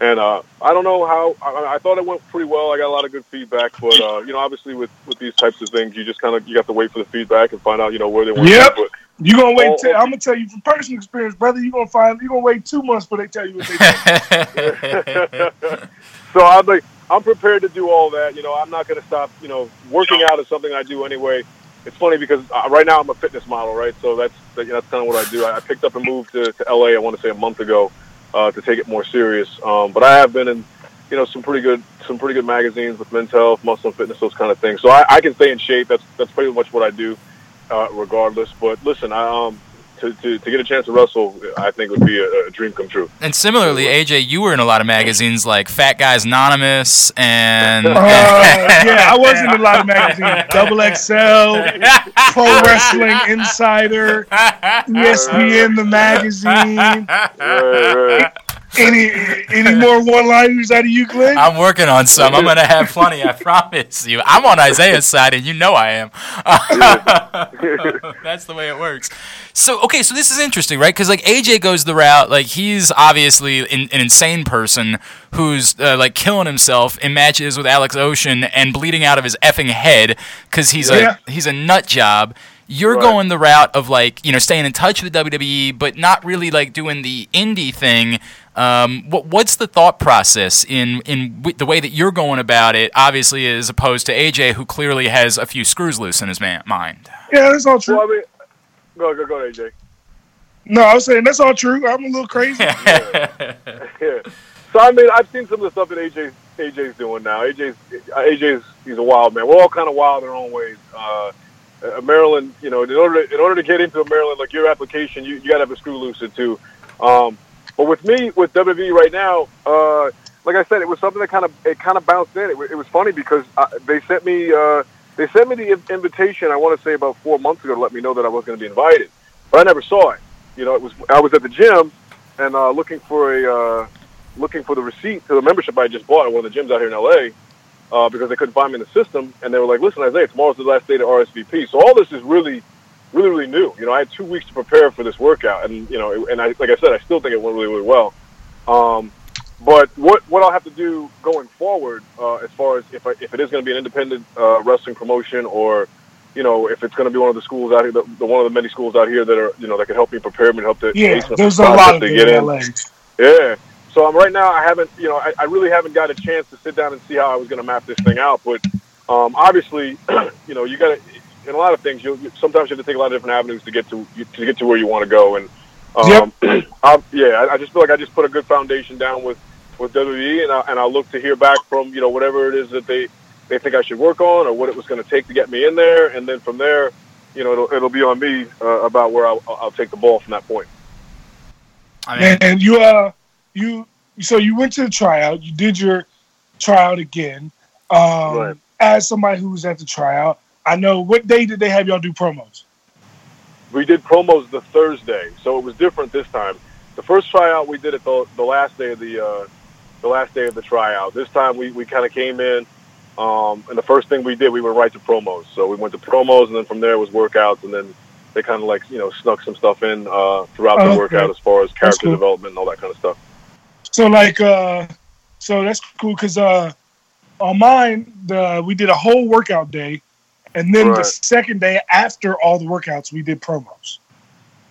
And uh, I don't know how. I, I thought it went pretty well. I got a lot of good feedback, but uh, you know, obviously with, with these types of things, you just kind of you have to wait for the feedback and find out, you know, where they want. Yep. To, You gonna wait? Till, I'm gonna tell you from personal experience, brother. You are gonna find you are gonna wait two months before they tell you what they. Tell [laughs] [laughs] but, so I'm like, I'm prepared to do all that. You know, I'm not going to stop. You know, working out is something I do anyway. It's funny because uh, right now I'm a fitness model, right? So that's that, you know, that's kind of what I do. I, I picked up and moved to, to LA. I want to say a month ago uh, to take it more serious. Um, but I have been in, you know, some pretty good some pretty good magazines with men's health, muscle and fitness, those kind of things. So I, I can stay in shape. That's that's pretty much what I do, uh, regardless. But listen, I, um, to, to to get a chance to wrestle, I think would be a, a dream come true. And similarly, AJ, you were in a lot of magazines like Fat Guys Anonymous and. [laughs] Uh, yeah, I was in a lot of magazines. [laughs] Double XL, Pro Wrestling Insider, ESPN the magazine. Right, right. Any any more one liners out of you, Glenn? I'm working on some. I'm gonna have plenty. I promise you. I'm on Isaiah's side, and you know I am. [laughs] That's the way it works. So okay, so this is interesting, right? Because like AJ goes the route, like he's obviously in, an insane person who's uh, like killing himself in matches with Alex Ocean and bleeding out of his effing head because he's Yeah. a he's a nut job. You're Right. going the route of like you know staying in touch with WWE, but not really like doing the indie thing. Um, what what's the thought process in in w- the way that you're going about it? Obviously, as opposed to AJ, who clearly has a few screws loose in his man- mind. Yeah, that's all true. Well, I mean, go go go, AJ. No, I was saying that's all true. I'm a little crazy. [laughs] Yeah. [laughs] So I mean, I've seen some of the stuff that AJ AJ's doing now. AJ's uh, AJ's he's a wild man. We're all kind of wild in our own ways. Uh, uh, Maryland, you know, in order to, in order to get into a Maryland, like your application, you, you got to have a screw loose or two. Um, but with me, with WV right now, uh, like I said, it was something that kind of it kind of bounced in. It, it was funny because uh, they sent me uh, they sent me the invitation. I want to say about four months ago to let me know that I was going to be invited, but I never saw it. You know, it was I was at the gym and uh, looking for a uh, looking for the receipt to the membership I just bought at one of the gyms out here in LA uh, because they couldn't find me in the system, and they were like, "Listen, Isaiah, tomorrow's the last day to RSVP." So all this is really, really, really new. You know, I had two weeks to prepare for this workout, and you know, and I, like I said, I still think it went really, really well. Um, but what what I'll have to do going forward, uh, as far as if I, if it is going to be an independent uh, wrestling promotion, or you know, if it's going to be one of the schools out here, the, the one of the many schools out here that are you know that can help me prepare me and help to Yeah, there's a lot of to get in in. LA. Yeah. So I'm right now. I haven't, you know, I, I really haven't got a chance to sit down and see how I was going to map this thing out. But um, obviously, [clears throat] you know, you got to. In a lot of things, you you- sometimes you have to take a lot of different avenues to get to to get to where you want to go. And um, [clears throat] I'm, yeah, I, I just feel like I just put a good foundation down with with WWE, and I, and I'll look to hear back from you know whatever it is that they they think I should work on, or what it was going to take to get me in there, and then from there, you know, it'll, it'll be on me uh, about where I'll, I'll take the ball from that point. I mean, And you uh you so you went to the tryout, you did your tryout again. Um Right. as somebody who was at the tryout, I know what day did they have y'all do promos? we did promos the Thursday, so it was different this time. The first tryout we did it the, the last day of the uh, the last day of the tryout. This time we, we kind of came in, um, and the first thing we did we went right to promos. So we went to promos, and then from there was workouts, and then they kind of like you know snuck some stuff in uh, throughout Oh, the okay. workout as far as character cool. development and all that kind of stuff. So like uh so that's cool cuz uh on mine the we did a whole workout day and then the second day after all the workouts we did promos.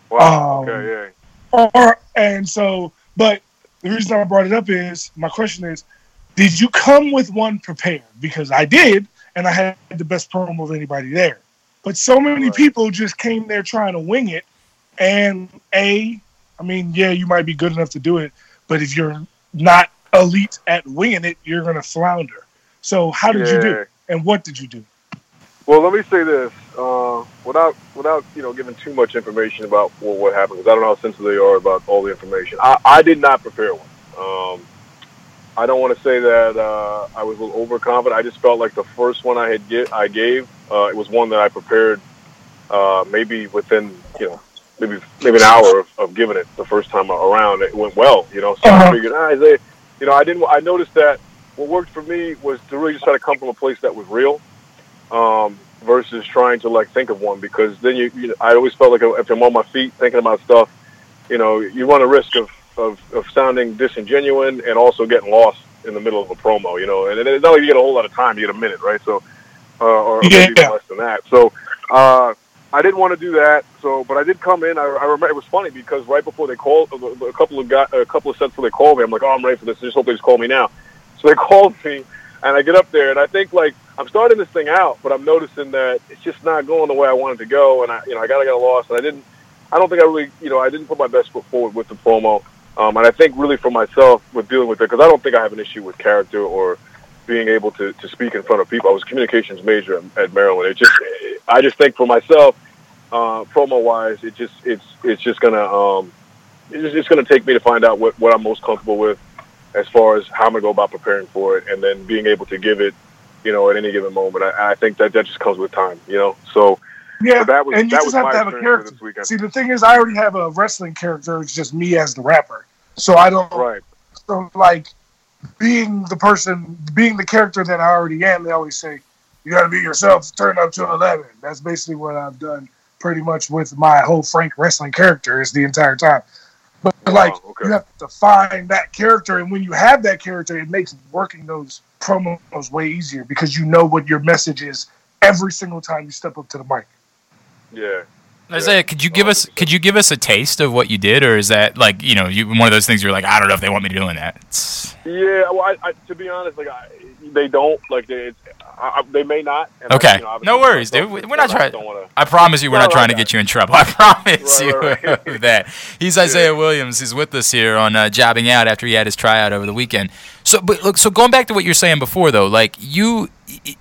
Wow. Um, okay. Yeah. Or and so but the reason I brought it up is my question is did you come with one prepared because I did and I had the best promo of anybody there. But so many Right. people just came there trying to wing it and a I mean yeah you might be good enough to do it but if you're not elite at winging it you're going to flounder. So how did you do it? and what did you do? Well, let me say this uh, without without you know giving too much information about well, what happened because I don't know how sensitive they are about all the information. I, I did not prepare one. Um, I don't want to say that uh, I was a little overconfident. I just felt like the first one I had get, I gave uh, it was one that I prepared uh, maybe within you know maybe maybe an hour of, of giving it the first time around. It went well, you know. So I Uh-huh. figured, ah, they, you know, I didn't. I noticed that what worked for me was to really just try to come from a place that was real um, versus trying to like think of one because then you, you I always felt like if I'm on my feet thinking about stuff, you know, you run a risk of, of, of sounding disingenuous and also getting lost in the middle of a promo, you know, and it's not like you get a whole lot of time, you get a minute, right? So, uh, or maybe Yeah. less than that. So, uh, I didn't want to do that. So, but I did come in. I, I remember it was funny because right before they called, a couple of guys, a couple of sets before they called me, I'm like, oh, I'm ready for this. I just hope they just call me now. So they [laughs] called me, and I get up there, and I think like I'm starting this thing out, but I'm noticing that it's just not going the way I wanted to go, and I, you know, I gotta get lost, and I didn't. I don't think I really, you know, I didn't put my best foot forward with the promo, um, and I think really for myself with dealing with it because I don't think I have an issue with character or being able to, to speak in front of people. I was a communications major at, at Maryland. It just, I just think for myself, uh, promo wise, it just, it's, it's just gonna, um, it's, just, it's gonna take me to find out what, what I'm most comfortable with as far as how I'm gonna go about preparing for it, and then being able to give it, you know, at any given moment. I, I think that that just comes with time, you know. So Yeah, that was and you that just was have to have a character. with this weekend. See, the thing is, I already have a wrestling character. It's just me as the rapper. So I don't. Right. So like, being the person, being the character that I already am. They always say, "You got to be yourself. Turn up to eleven. That's basically what I've done, pretty much with my whole Frank wrestling character is the entire time. But Wow, like, okay. you have to find that character, and when you have that character, it makes working those promos way easier because you know what your message is every single time you step up to the mic. Yeah. Isaiah, could you give us could you give us a taste of what you did, or is that like you know you one of those things you're like I don't know if they want me doing that. It's, Yeah, well, I, I, to be honest, like I, they don't like they, it's, I, I- they may not. and I- Okay. you know, No worries, dude. We're not trying- wanna, I promise you, we're No, not no, trying to get you in trouble. [laughs] I promise Right, you right, [laughs] that. He's Isaiah Williams. He's with us here on uh, jobbing out after he had his tryout over the weekend. So, but look, so going back to what you're saying before, though, like you,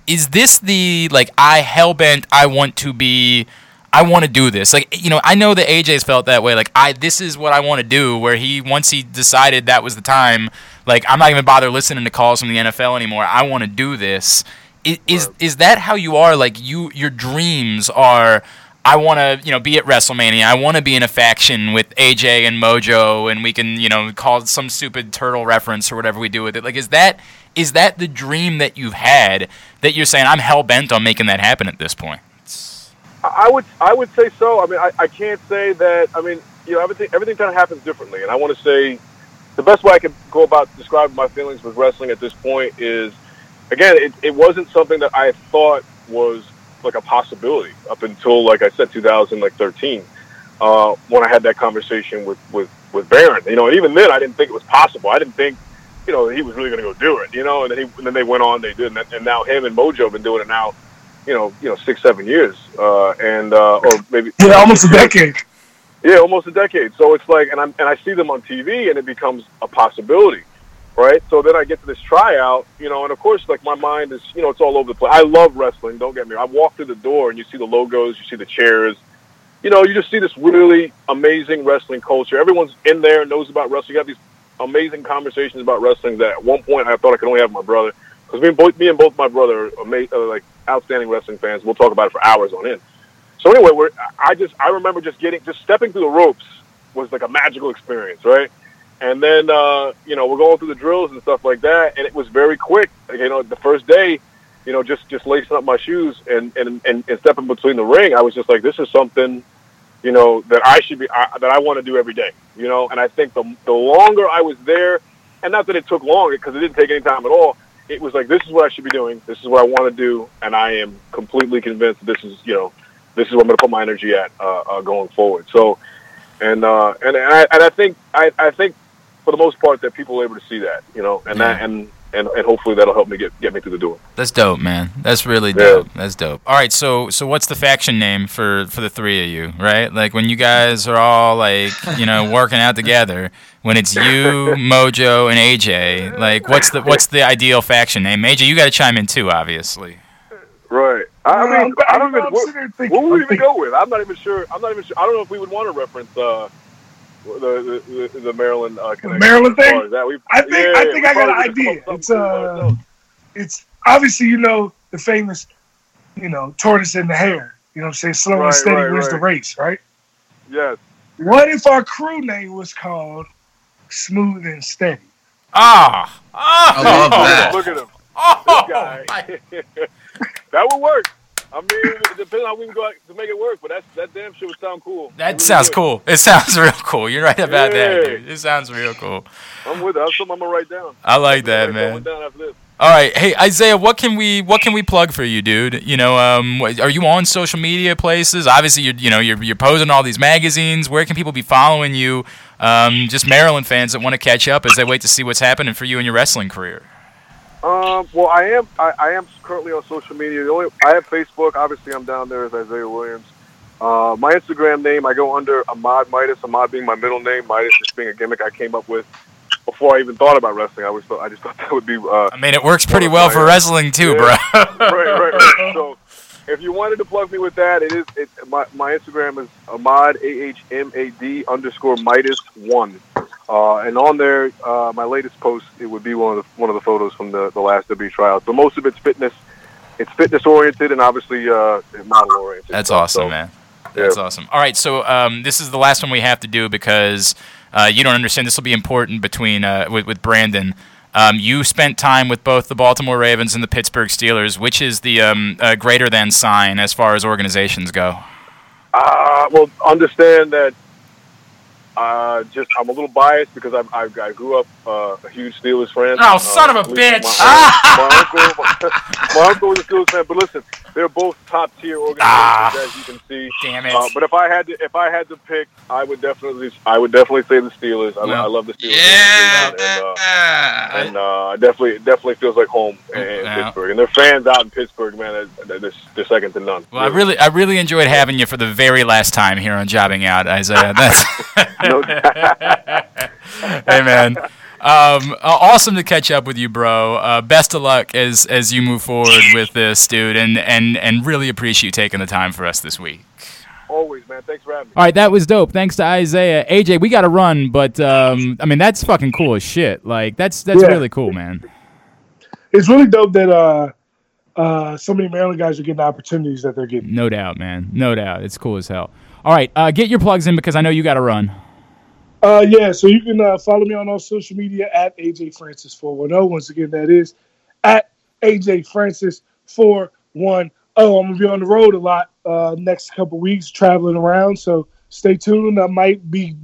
is this the like I hell bent? I want to be. I want to do this. Like you know, I know that AJ's felt that way. Like I, this is what I want to do. Where he once he decided that was the time. Like I'm not even bother listening to calls from the NFL anymore. I want to do this. Is, is is that how you are? Like you, your dreams are. I want to, you know, be at WrestleMania. I want to be in a faction with AJ and Mojo, and we can, you know, call it some stupid turtle reference or whatever we do with it. Like, is that is that the dream that you've had that you're saying I'm hell bent on making that happen at this point? I I would I would say so. I mean, I, I can't say that. I mean, you know, everything everything kind of happens differently, and I want to say the best way I could go about describing my feelings with wrestling at this point is, again, it, it wasn't something that I thought was like a possibility up until, like I said, 2013, uh, when I had that conversation with with with Baron. You know, and even then, I didn't think it was possible. I didn't think, you know, he was really going to go do it. You know, and then he, and then they went on, they did, and, and now him and Mojo have been doing it now, you know, you know, six, seven years, uh, and uh, or maybe Yeah, almost a decade. yeah, almost a decade. So it's like, and I'm and I see them on TV, and it becomes a possibility, right? So then I get to this tryout, you know, and of course, like my mind is, you know, it's all over the place. I love wrestling. Don't get me. I walk through the door, and you see the logos, you see the chairs, you know, you just see this really amazing wrestling culture. Everyone's in there, knows about wrestling. You have these amazing conversations about wrestling that at one point I thought I could only have my brother because me and both me and both my brother are ama- are like outstanding wrestling fans. We'll talk about it for hours on end. So anyway, we're, I just I remember just getting just stepping through the ropes was like a magical experience, right? And then uh, you know we're going through the drills and stuff like that, and it was very quick. You know, the first day, you know, just just lacing up my shoes and and and, and stepping between the ring, I was just like, this is something, you know, that I should be I, that I want to do every day, you know. And I think the the longer I was there, and not that it took long because it didn't take any time at all. It was like this is what I should be doing. This is what I want to do, and I am completely convinced this is you know this is where I'm going to put my energy at uh, uh, going forward. So, and uh, and and I, and I think I, I think for the most part that people are able to see that, you know, and that and, and and hopefully that'll help me get get me through the door. That's dope, man. That's really Yeah. dope. That's dope. All right, so so what's the faction name for for the three of you, right? Like when you guys are all like, you know, [laughs] working out together, when it's you, Mojo, and AJ, like what's the what's the ideal faction name? AJ, you got to chime in too, obviously. Right. I, I mean, I'm- I don't I'm even. What, sitting there thinking- what would we I'm even go with? I'm not even sure. I'm not even sure. I don't know if we would want to reference uh, the, the the the Maryland uh, connection. Maryland thing? That. We, I think yeah, I think I got an idea. could've come up It's with something cool uh, it's obviously you know the famous, you know, tortoise in the hare. You know what I'm saying? Slow Right, and steady right, wins the race, right? yes. What if our crew name was called Smooth and Steady? Ah, oh, I love that. Look at him. Oh, This guy. [laughs] that would work. I mean, it depends on how we can go out to make it work, but that's that damn shit would sound cool. that Really sounds good. cool. It [laughs] sounds real cool. You're right about that, dude. It sounds real cool. I'm with it. That's something I'm gonna write down. I like that, man. that one down after this. All right, hey Isaiah, what can we what can we plug for you, dude? You know, um, are you on social media places? Obviously, you're you know you're you're posing all these magazines. Where can people be following you? Um, just Maryland fans that want to catch up as they wait to see what's happening for you in your wrestling career. Um, well, I am. I, I am currently on social media. The only I have Facebook. Obviously, I'm down there as Isaiah Williams. Uh, my Instagram name, I go under Ahmad Midas. Ahmad being my middle name, Midas just being a gimmick I came up with before I even thought about wrestling. I was thought, I just thought that would be uh, I mean, it works pretty Well, for wrestling too, Yeah. bro. [laughs] right, right, right. [laughs] So, if you wanted to plug me with that, it is it, my my Instagram is Ahmad A H M A D underscore Midas one, uh, and on there, uh, my latest post it would be one of the one of the photos from the the last W tryouts. But most of it's fitness. It's fitness oriented and obviously uh, model oriented. That's awesome, So, man. That's yeah. awesome. All right, so um, this is the last one we have to do because uh, you don't understand. This will be important between uh, with, with Brandon. Um, you spent time with both the Baltimore Ravens and the Pittsburgh Steelers. Which is the um, uh, greater than sign as far as organizations go? Uh, well, understand that. Uh, just I'm a little biased because I, I, I grew up uh, a huge Steelers fan. Oh, son of a Uh, bitch. My, my uncle, my, [laughs] my uncle was a Steelers fan, but listen, they're both top tier organizations Ah. as you can see. Damn it. Uh, but if I had to, if I had to pick, I would definitely, I would definitely say the Steelers. I, Well, I love the Steelers. Yeah. and, uh, and uh, definitely, definitely feels like home in. Pittsburgh, and their fans out in Pittsburgh, man, they're, they're, second to none. Well, I really, I really enjoyed having you for the very last time here on Jobbing Out, Isaiah. That's [laughs] No [laughs] hey man. Um, awesome to catch up with you, bro. Uh, best of luck as as you move forward with this, dude, and and and really appreciate you taking the time for us this week. Always, man. Thanks for having me. All right, that was dope. Thanks to Isaiah. AJ, we got to run, but um, I mean that's fucking cool as shit. Like that's that's Yeah. really cool, man. It's really dope that uh, uh, so many Maryland guys are getting the opportunities that they're getting. No doubt, man. No doubt. It's cool as hell. All right, uh, get your plugs in because I know you got to run. Uh, yeah, so you can uh, follow me on all social media at AJ Francis 410. Once again, that is at AJ Francis 410. I'm going to be on the road a lot uh, next couple weeks, traveling around. So stay tuned. I might be,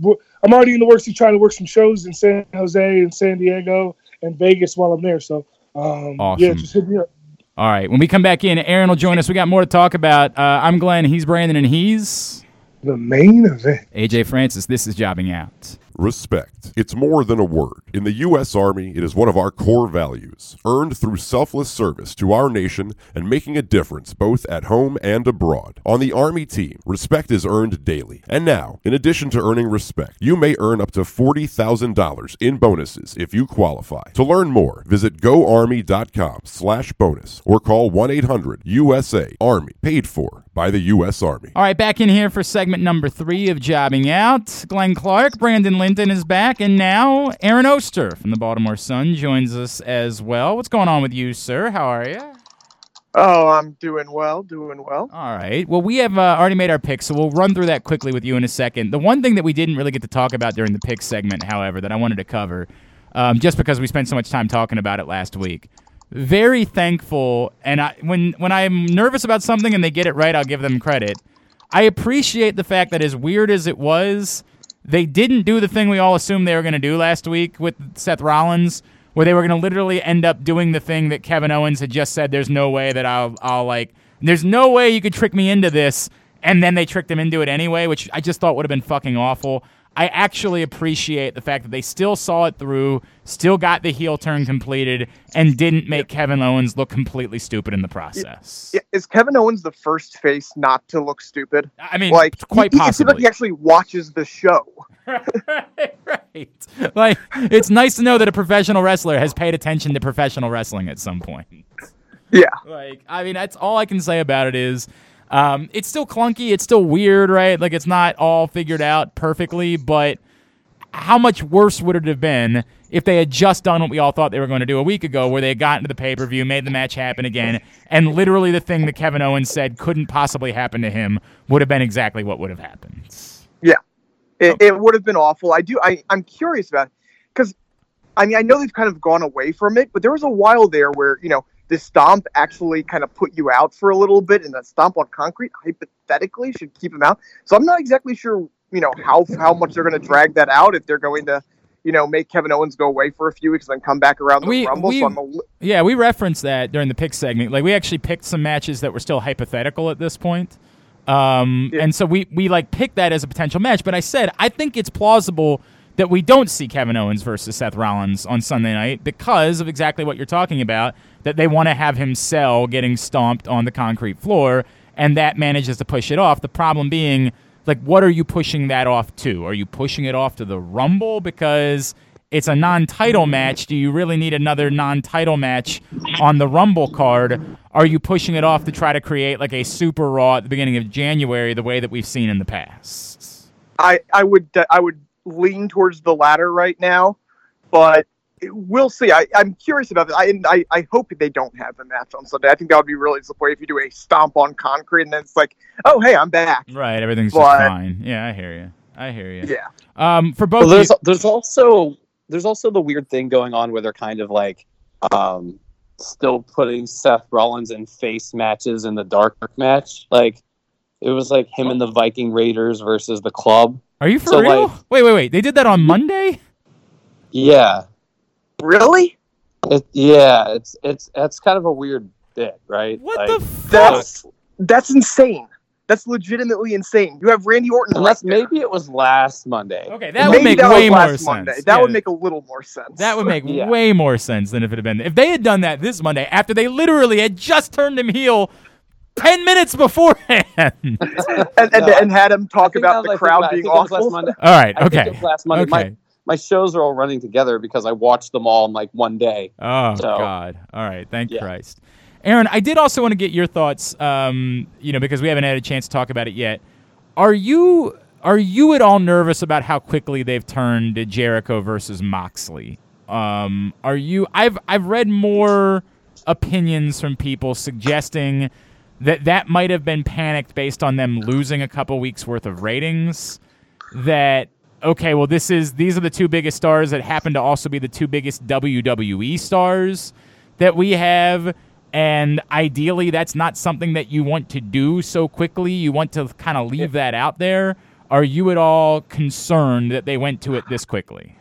I'm already in the works of trying to work some shows in San Jose and San Diego and Vegas while I'm there. So, um, yeah, just hit me up. All right, when we come back in, Aaron will join us. We got more to talk about. Uh, I'm Glenn. He's Brandon, and he's The main event. AJ Francis. This is Jobbing Out. Respect. It's more than a word. In the U.S. Army, it is one of our core values, earned through selfless service to our nation and making a difference both at home and abroad. On the Army team, respect is earned daily. And now, in addition to earning respect, you may earn up to $40,000 in bonuses if you qualify. To learn more, visit goarmy.com slash bonus or call 1-800-USA-ARMY, paid for by the U.S. Army. All right, back in here for segment number three of Jobbing Out. Glenn Clark, Brandon Linton is back, and now Aaron Oster from the Baltimore Sun joins us as well. What's going on with you, sir? How are you? Oh, I'm doing well, doing well. All right. Well, we have uh, already made our picks, so we'll run through that quickly with you in a second. The one thing that we didn't really get to talk about during the pick segment, however, that I wanted to cover, um, just because we spent so much time talking about it last week. Very thankful, and I, when when I'm nervous about something and they get it right, I'll give them credit. I appreciate the fact that as weird as it was, they didn't do the thing we all assumed they were going to do last week with Seth Rollins, where they were going to literally end up doing the thing that Kevin Owens had just said. There's no way that I'll I'll like. There's no way you could trick me into this, and then they tricked him into it anyway, which I just thought would have been fucking awful. I actually appreciate the fact that they still saw it through, still got the heel turn completed, and didn't make Kevin Owens look completely stupid in the process. Yeah, is Kevin Owens the first face not to look stupid? I mean, Like, quite he, he- it seems like possibly. he actually watches the show. [laughs] right. Like, it's nice to know that a professional wrestler has paid attention to professional wrestling at some point. Yeah. Like, I mean, that's all I can say about it is um, it's still clunky. It's still weird, right? Like, it's not all figured out perfectly, but how much worse would it have been if they had just done what we all thought they were going to do a week ago, where they had gotten to the pay per view, made the match happen again, and literally the thing that Kevin Owens said couldn't possibly happen to him would have been exactly what would have happened. Yeah. It, it would have been awful. I do. I, I'm curious about because, I mean, I know they've kind of gone away from it, but there was a while there where, you know, the stomp actually kind of put you out for a little bit, and the stomp on concrete hypothetically should keep him out. So I'm not exactly sure, you know, how how much they're going to drag that out if they're going to, you know, make Kevin Owens go away for a few weeks and then come back around the We- Rumble. we- so I'm a, li- Yeah, we referenced that during the pick segment. Like we actually picked some matches that were still hypothetical at this point. Um, Yeah. and so we we like picked that as a potential match, but I said I think it's plausible that we don't see Kevin Owens versus Seth Rollins on Sunday night because of exactly what you're talking about that they want to have him sell getting stomped on the concrete floor and that manages to push it off. The problem being like what are you pushing that off to? Are you pushing it off to the Rumble because it's a non-title match. Do you really need another non-title match on the Rumble card? Are you pushing it off to try to create like a Super Raw at the beginning of January, the way that we've seen in the past? I I would I would lean towards the latter right now, but we'll see. I, I'm curious about that. I, I I hope they don't have the match on Sunday. I think that would be really disappointing if you do a stomp on concrete and then it's like, oh hey, I'm back. Right, everything's just fine. Yeah, I hear you. I hear you. Yeah. Um, for both. Well, there's you- there's also there's also the weird thing going on where they're kind of like um, still putting Seth Rollins in face matches in the dark match. Like it was like him and the Viking Raiders versus the club. are you for so, real? like- wait, wait, wait. They did that on Monday. Yeah, Really? it, yeah. It's it's that's kind of a weird bit, right? What Like, the fuck? That's that's insane. That's legitimately insane. You have Randy Orton. unless right maybe it was last Monday. Okay, that would make that way more sense. Monday. That Yeah, would make a little more sense. That would make [laughs] Yeah. way more sense than if it had been if they had done that this Monday after they literally had just turned him heel ten minutes beforehand. [laughs] and, and, No, and had him talk about the I crowd about being think last awful. All Monday. right, I think okay, it was last Monday. Okay. My shows are all running together because I watched them all in like one day. Oh So- God! All right, thank Yeah. Christ, Aaron. I did also want to get your thoughts. Um, you know, because we haven't had a chance to talk about it yet. Are you are you at all nervous about how quickly they've turned to Jericho versus Moxley? Um, are you? I've I've read more opinions from people suggesting that that might have been panicked based on them losing a couple weeks worth of ratings. That okay, well this is these are the two biggest stars that happen to also be the two biggest WWE stars that we have. And ideally, that's not something that you want to do so quickly. You want to kind of leave that out there. Are you at all concerned that they went to it this quickly?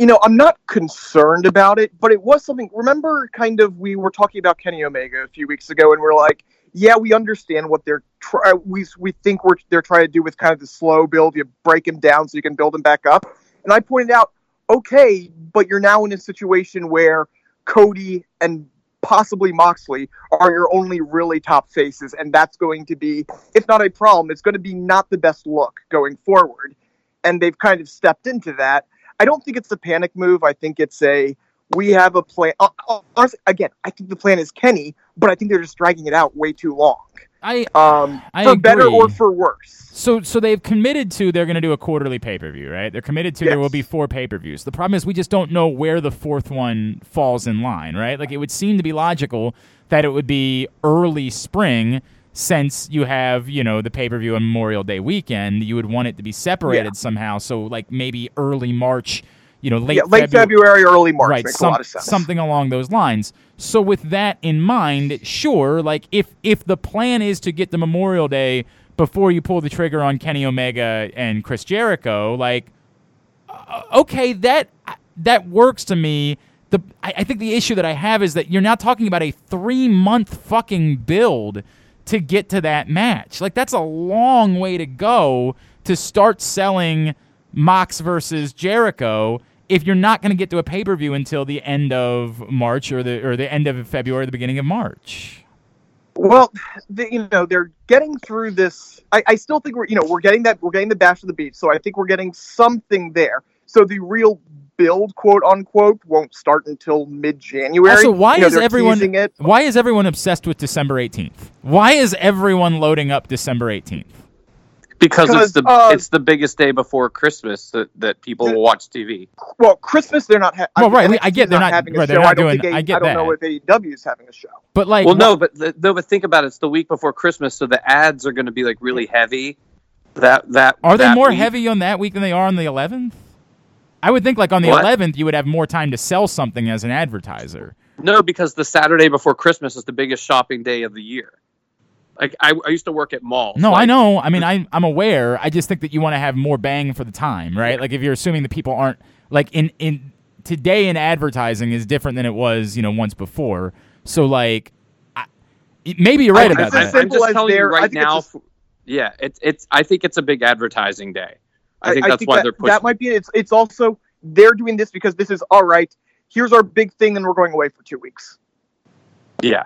you know, I'm not concerned about it, but it was something. Remember, kind of, we were talking about Kenny Omega a few weeks ago, and we're like, yeah, we understand what they're try. Uh, we we think we're they're trying to do with kind of the slow build. You break them down so you can build them back up. And I pointed out, okay, but you're now in a situation where Cody and possibly Moxley are your only really top faces, and that's going to be, if not a problem, it's going to be not the best look going forward. And they've kind of stepped into that. I don't think it's a panic move. I think it's a we have a plan. Uh, uh, honestly, again, I think the plan is Kenny, but I think they're just dragging it out way too long. I Um, I for better or for worse. So, so they've committed to they're going to do a quarterly pay per view, right? They're committed to there will be four pay per views. The problem is we just don't know where the fourth one falls in line, right? Like it would seem to be logical that it would be early spring, since you have you know the pay per view on Memorial Day weekend. You would want it to be separated Yeah. somehow. So like maybe early March, you know, late yeah, late February, February, early March right makes some- a lot of sense. something along those lines. So with that in mind sure like if if the plan is to get the memorial day before you pull the trigger on kenny omega and chris jericho like uh, okay that that works to me. The I, I think the issue that i have is that you're now talking about a three month fucking build to get to that match. Like that's a long way to go to start selling mox versus jericho if you're not going to get to a pay-per-view until the end of march or the or the end of february or the beginning of march Well, the, you know they're getting through this. I, I still think we're you know we're getting that we're getting the bash of the beach, so I think we're getting something there. So the real build, quote unquote, won't start until mid January. Also, why you know, is everyone why is everyone obsessed with December 18th? Why is everyone loading up December 18th? Because Because, it's the uh, it's the biggest day before Christmas that, that people The- will watch TV. Well, Christmas they're not. Ha- Well, right, NXT we- I get they're not- having a right, they're show. not I don't doing- think I get I don't know that. if AEW is having a show. But like well, wh- no, but the, no, but think about it. It's the week before Christmas, so the ads are going to be like really heavy. That that are they that more week. heavy on that week than they are on the 11th? I would think like on the What? 11th you would have more time to sell something as an advertiser. No, because the Saturday before Christmas is the biggest shopping day of the year. Like I, I used to work at malls. No, I know. I mean, I, I'm aware. I just think that you want to have more bang for the time, right? Like if you're assuming the people aren't like in in today in advertising is different than it was, you know, once before. So like, I, maybe you're right I- about it's that. I'm simple just as telling you right think it's now. just- yeah, it's it's. I think it's a big advertising day. I think that's why that, they're pushing. That might be. It's, it's also they're doing this because this is all right. Here's our big thing, and we're going away for two weeks. yeah,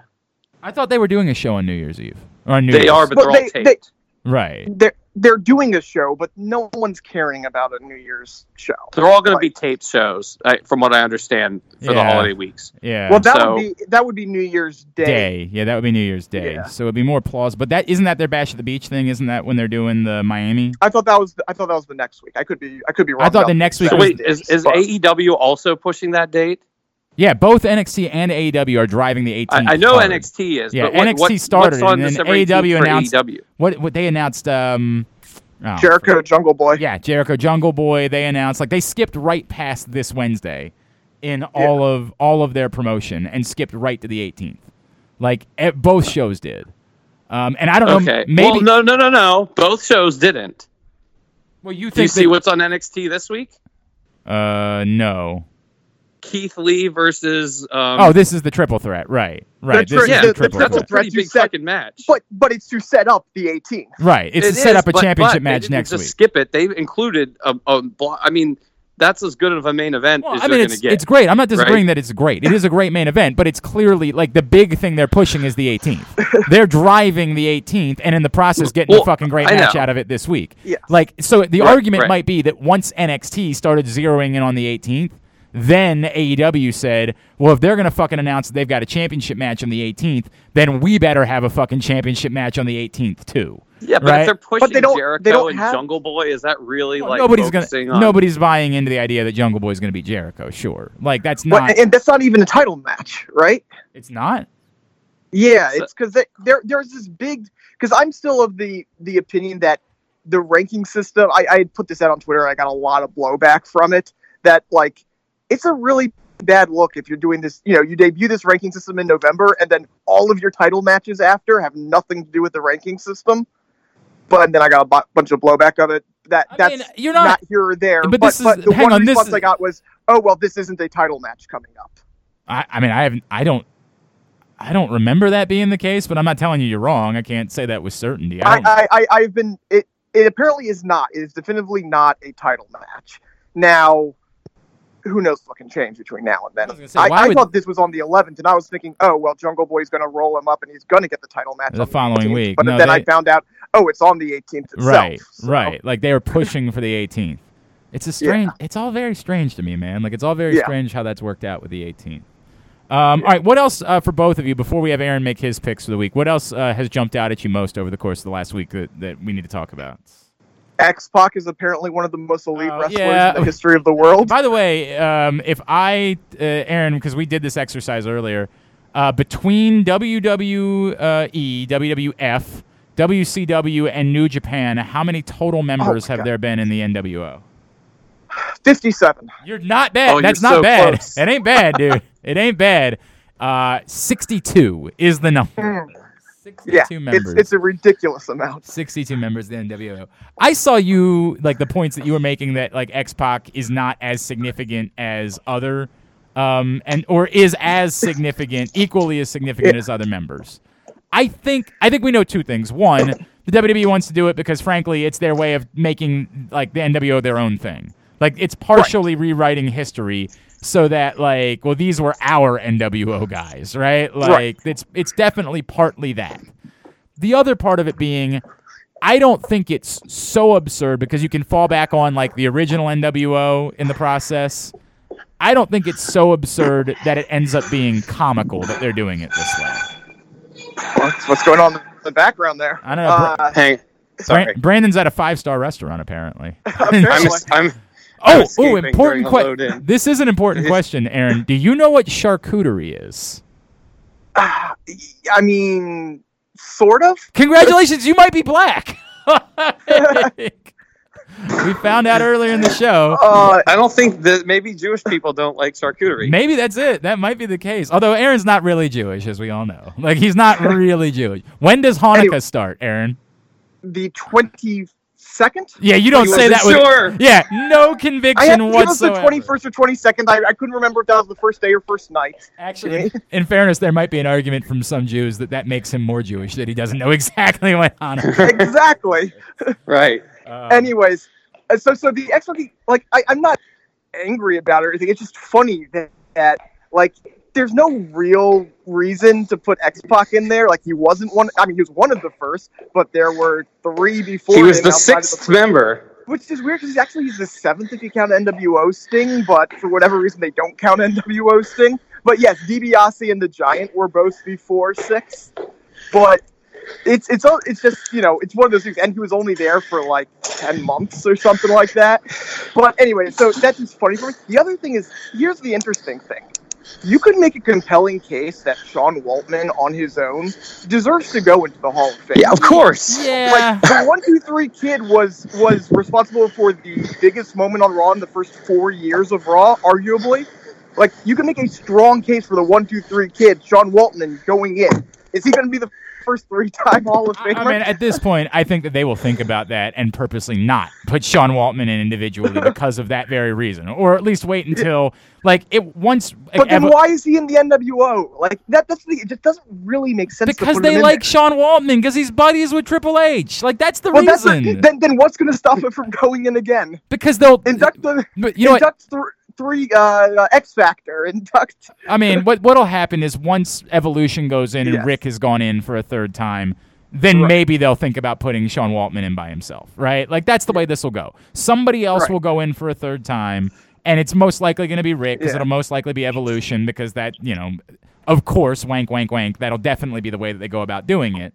I thought they were doing a show on New Year's Eve or on New they Year's. are, but Well, they're all they- they- taped. right. They're they're doing a show, but no one's caring about a New Year's show. They're all going to be taped shows, I, from what I understand, for the holiday weeks. Yeah. Well, that So- would be that would be New Year's Day. day. Yeah, that would be New Year's Day. Yeah. So it'd be more plausible. But that isn't that their bash at the beach thing? Isn't that when they're doing the Miami? I thought that was the, I thought that was the next week. I could be I could be wrong. I thought the next week So was- wait, is, is AEW also pushing that date? Yeah, both NXT and AEW are driving the 18th. I, I know card. NXT is. Yeah, but what, NXT what, started, what's on and then December AEW 18th for announced- AEW? What what they announced? Um, oh, Jericho Jungle Boy. Yeah, Jericho Jungle Boy. They announced like they skipped right past this Wednesday in all of all of their promotion and skipped right to the 18th. Like e- both shows did. Um, and I don't know. Okay. Maybe. Well, no, no, no, no. Both shows didn't. well, you Do you think see what's on NXT this week? Uh, no. Keith Lee versus. Um, oh, this is the triple threat, right? Right. The This tri- is yeah, the the- the triple that's triple a threat. pretty threat big said- fucking match. But but it's to set up the 18th. Right. It's It to set is, up a but- championship but they match didn't next just week. skip it. They included a, a blo- I mean, that's as good of a main event Well, as I mean, you're it's going to get. it's great. I'm not disagreeing right? that it's great. It is a great main event, but it's clearly like the big thing they're pushing is the 18th. [laughs] they're driving the 18th, and in the process, getting Well, a fucking great I match know. out of it this week. Yes. Like, so the Right, argument right. might be that once NXT started zeroing in on the 18th, then AEW said, well, if they're going to fucking announce that they've got a championship match on the 18th, then we better have a fucking championship match on the 18th too. yeah, but right? if they're pushing they don't- Jericho they don't and have- Jungle Boy, is that really Well, like nobody's gonna on? nobody's buying into the idea that Jungle Boy is going to be Jericho. Sure, like that's But- not. and that's not even a title match, right? it's not. Yeah, it's because there there's this big because I'm still of the the opinion that the ranking system. I, I put this out on Twitter. I got a lot of blowback from it. That like it's a really bad look if you're doing this. You know, you debut this ranking system in November, and then all of your title matches after have nothing to do with the ranking system. But then I got a bunch of blowback of it. That I that's mean, you're not- here or there. but But, this is- but the hang one on, this response is- I got was, "Oh well, this isn't a title match coming up." I, I mean, I haven't. I don't. I don't remember that being the case, but I'm not telling you you're wrong. I can't say that with certainty. I I, I, I, I've been it. It apparently is not. It is definitively not a title match. Now, who knows what can change between now and then? I say, I, I would- thought this was on the 11th, and I was thinking, oh well, Jungle Boy's going to roll him up, and he's going to get the title match The following 18th. week. But No, then they- I found out, oh, it's on the 18th itself. Right, so- right. Like they were pushing for the 18th. It's a strange. It's all very strange to me, man. Like it's all very Yeah. strange how that's worked out with the 18th. Um, All right, what else uh, for both of you before we have Aaron make his picks for the week? What else uh, has jumped out at you most over the course of the last week that, that we need to talk about? X Pac is apparently one of the most elite Oh, wrestlers yeah. in the history of the world. By the way, um, if I, uh, Aaron, because we did this exercise earlier, uh, between WWE, WWF, WCW, and New Japan, how many total members Oh have God. there been in the NWO? 57. You're not bad. Oh, That's not so bad. close. It ain't bad, dude. [laughs] it ain't bad. Uh, 62 is the number. 62 Yeah, it's, members. it's a ridiculous amount. 62 members of the NWO. I saw you like the points that you were making that like X Pac is not as significant as other, um, and or is as significant, [laughs] equally as significant as other members. I think I think we know two things. One, the WWE wants to do it because frankly, it's their way of making like the NWO their own thing. Like it's partially rewriting history so that like well these were our NWO guys, right? Like Right. it's it's definitely partly that. The other part of it being I don't think it's so absurd because you can fall back on like the original NWO in the process. I don't think it's so absurd that it ends up being comical that they're doing it this way. What's, what's going on in the background there? I don't know. Uh, Hang. Bra- Sorry. Brandon's at a five star restaurant apparently. I'm, [laughs] [laughs] apparently. I'm Oh, oh, important during the load-in. question. This is an important [laughs] question, Aaron. Do you know what charcuterie is? I mean, sort of. Congratulations, you might be black. [laughs] we found out earlier in the show. Uh, I don't think that maybe Jewish people don't like charcuterie. Maybe that's it. That might be the case. Although Aaron's not really Jewish, as we all know. Like he's not [laughs] really Jewish. When does Hanukkah Anyway. start, Aaron? the 22nd? Yeah, you don't say wasn't that with sure. yeah, no I conviction had it was the 21st or 22nd. I, I couldn't remember if that was the first day or first night. Actually, in fairness, there might be an argument from some Jews that that makes him more Jewish that he doesn't know [laughs] exactly what Hanukkah. [laughs] exactly. [laughs] Right. Um, Anyways, uh, so so the X like I, I'm not angry about it or anything. It's just funny that, that like there's no real reason to put X Pac in there. Like he wasn't one. I mean, he was one of the first, but there were three before. He was the sixth member. which is weird because he's actually he's the seventh if you count NWO Sting, but for whatever reason they don't count NWO Sting. But yes, DiBiase and the Giant were both before six, but it's it's all it's just you know it's one of those things, and he was only there for like ten months or something like that. But anyway, so that's just funny for me. The other thing is here's the interesting thing. You could make a compelling case that Sean Waltman on his own deserves to go into the Hall of Fame Yeah, of course. yeah. like the one two three kid was was responsible for the biggest moment on Raw in the first four years of Raw, arguably. Like you can make a strong case for the one two three kid, Sean Waltman, going in. Is he going to be the first three time Hall of Famer? I mean, at this point, I think that they will think about that and purposely not put Sean Waltman in individually [laughs] because of that very reason, or at least wait until like it once. but then ev- why is he in the NWO? Like that the it just doesn't really make sense. to because they like there. Sean Waltman because he's buddies with Triple H. Like that's the well, that's reason. then then what's going to stop it from going in again? because they'll Induct the But you know what? induct th- three uh, uh, X Factor. Induct [laughs] I mean, what what'll happen is once Evolution goes in and Yes. Rick has gone in for a third time, then Right. maybe they'll think about putting Sean Waltman in by himself, right? Like that's the way this will go. Somebody else Right. will go in for a third time, and it's most likely going to be Rick because Yeah. it'll most likely be Evolution because that you know, of course, wank wank wank. That'll definitely be the way that they go about doing it.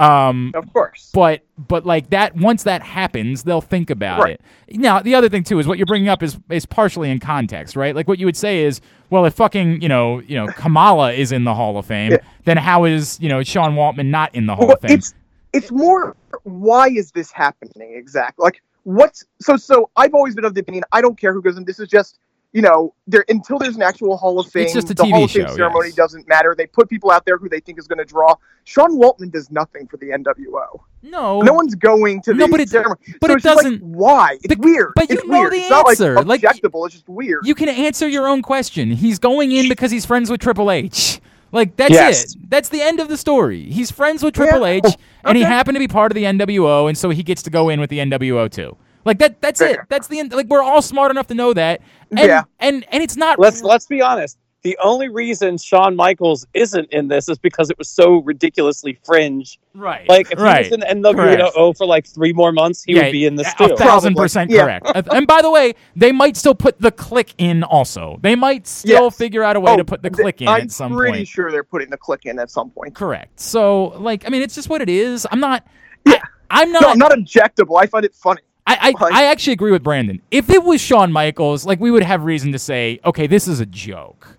Um, of course. but but like that once that happens they'll think about Right. it now the other thing too is what you're bringing up is is partially in context right like what you would say is well if fucking you know you know kamala is in the hall of fame Yeah. then how is you know sean waltman not in the hall Well, of fame it's it's more why is this happening exactly? Like what's so so I've always been of the opinion I don't care who goes in. This is just you know there until there's an actual Hall of Fame. It's just a the TV Hall of Fame show, ceremony yes. doesn't matter. They put people out there who they think is going to draw. Sean Waltman does nothing for the NWO. no No one's going to No, the but it- ceremony. but so it it's just like, doesn't- why? It's Bec- weird. but you it's know weird. the it's answer. like Like, objectable. it's just weird. you can answer your own question he's going in because he's friends with triple h like that's Yes. it that's the end of the story he's friends with triple Yeah. h and he happened to be part of the nwo and so he gets to go in with the nwo too Like that. That's it. That's the end. Like we're all smart enough to know that. And, Yeah. And and it's not. let's let's be honest. The only reason Shawn Michaels isn't in this is because it was so ridiculously fringe. right. Like if right. he was in NWO oh, for like three more months, he would be in this a too. thousand Probably. percent correct. Uh, and by the way, they might still put the Kliq in. Also, they might still Yes. figure out a way Oh, to put the th- Kliq in. I'm at some pretty point. sure they're putting the Kliq in at some point. Correct. So, like, I mean, it's just what it is. I'm not. I, I'm not. No, not objectable. I find it funny. I, I, Like- I actually agree with Brandon. If it was Shawn Michaels, like we would have reason to say, okay, this is a joke.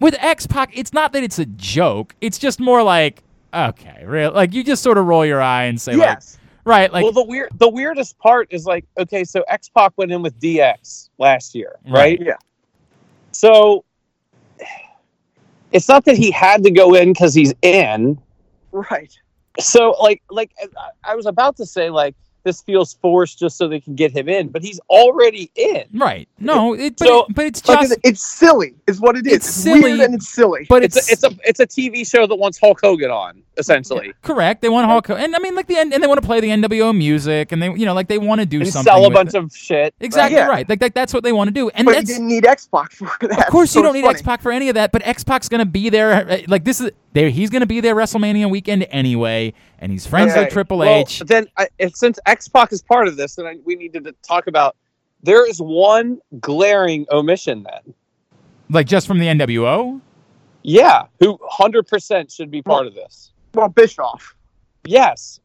With X Pac, it's not that it's a joke. It's just more like, okay, real. Like you just sort of roll your eye and say, Yes. like, right, like, well, the weird, the weirdest part is like, okay, so X Pac went in with DX last year, right? Right. Yeah. So it's not that he had to go in because he's in. Right. So like, like I- I was about to say, like this feels forced just so they can get him in, but he's already in. right. No, it, but, So- it, but it's Like, just, it's, it's silly, is what it is. It's It's, silly, weird and it's silly. but It's it's, a, it's a it's a TV show that wants Hulk Hogan on, essentially, correct. They want Hulk, Hogan, and I mean, like the N- and they want to play the NWO music, and they, you know, like they want to do and something. sell a with bunch it. of shit. Exactly Yeah. right. Like, like that's what they want to do, and but you didn't need X Pac for that. Of course, so you don't need funny. X Pac for any of that, but X Pac's gonna be there. uh, Like this is there. He's gonna be there WrestleMania weekend anyway, and he's friends Okay. with Triple Well, H. then, I, if, since X Pac is part of this, then I, we needed to talk about. There is one glaring omission. Then, Like just from the NWO. yeah, who hundred percent should be part of this. Well, Bischoff. Yes,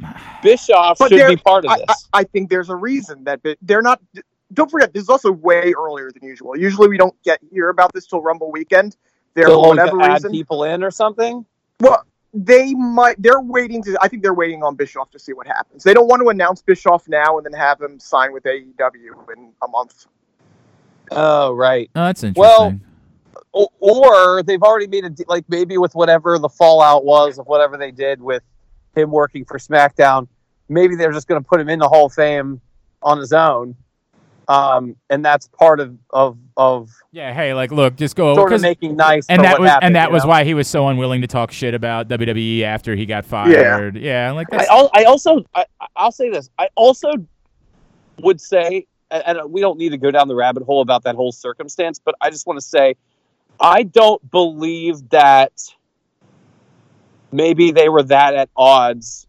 [sighs] Bischoff But should there- be part of I, I, this. I think there's a reason that they're not. Don't forget, this is also way earlier than usual. Usually, we don't get hear about this till Rumble weekend. There, To, for like, whatever add reason, people in or something. well, they might. They're waiting to. I think they're waiting on Bischoff to see what happens. They don't want to announce Bischoff now and then have him sign with AEW in a month. Oh, right. Oh, that's interesting. Well, or they've already made a de- like maybe with whatever the fallout was of whatever they did with him working for SmackDown. Maybe they're just going to put him in the Hall of Fame on his own, um, and that's part of of of yeah. Hey, like, look, just go sort of 'cause- making nice. and for that what was happened, and that was know? why he was so unwilling to talk shit about WWE after he got fired. Yeah, yeah like I, that's al- I also I, I'll say this. I also would say, and and we don't need to go down the rabbit hole about that whole circumstance, but I just want to say, I don't believe that maybe they were that at odds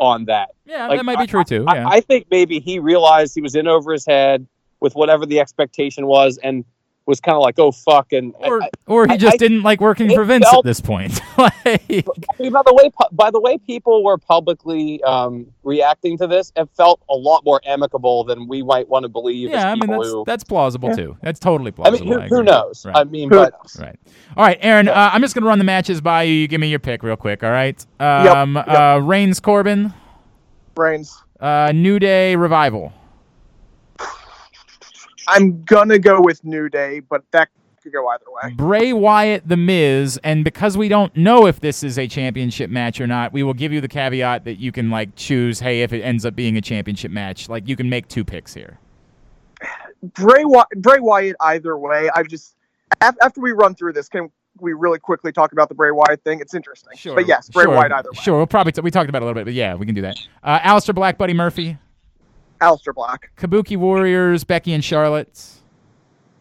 on that. yeah, like, that might be true too. I- I, think maybe he realized he was in over his head with whatever the expectation was, and was kind of like, "Oh fuck!" And or I- or he I- just I- didn't like working for Vince at this point. [laughs] like, by the way, by the way, people were publicly um, reacting to this. It felt a lot more amicable than we might want to believe. yeah, as I mean that's who, that's plausible Yeah. too. That's totally plausible. I plausible. mean, who, I who knows? Right. I mean, but? Right. All right, Aaron. Yeah. Uh, I'm just gonna run the matches by you. You give me your pick real quick. All right. Yep, Um. yep. Uh. Reigns Corbin. Reigns. Uh. New Day Revival. I'm gonna go with New Day, but that could go either way. Bray Wyatt, The Miz, and because we don't know if this is a championship match or not, we will give you the caveat that you can like choose. Hey, if it ends up being a championship match, like you can make two picks here. Bray Wy- Bray Wyatt either way. I've just af- after we run through this, can we really quickly talk about the Bray Wyatt thing? It's interesting. Sure. But yes, Bray sure, Wyatt either way. Sure. We'll probably t- we talked about it a little bit, but yeah, we can do that. Uh, Aleister Black, Buddy Murphy, Aleister Black. Kabuki Warriors, Becky and Charlotte.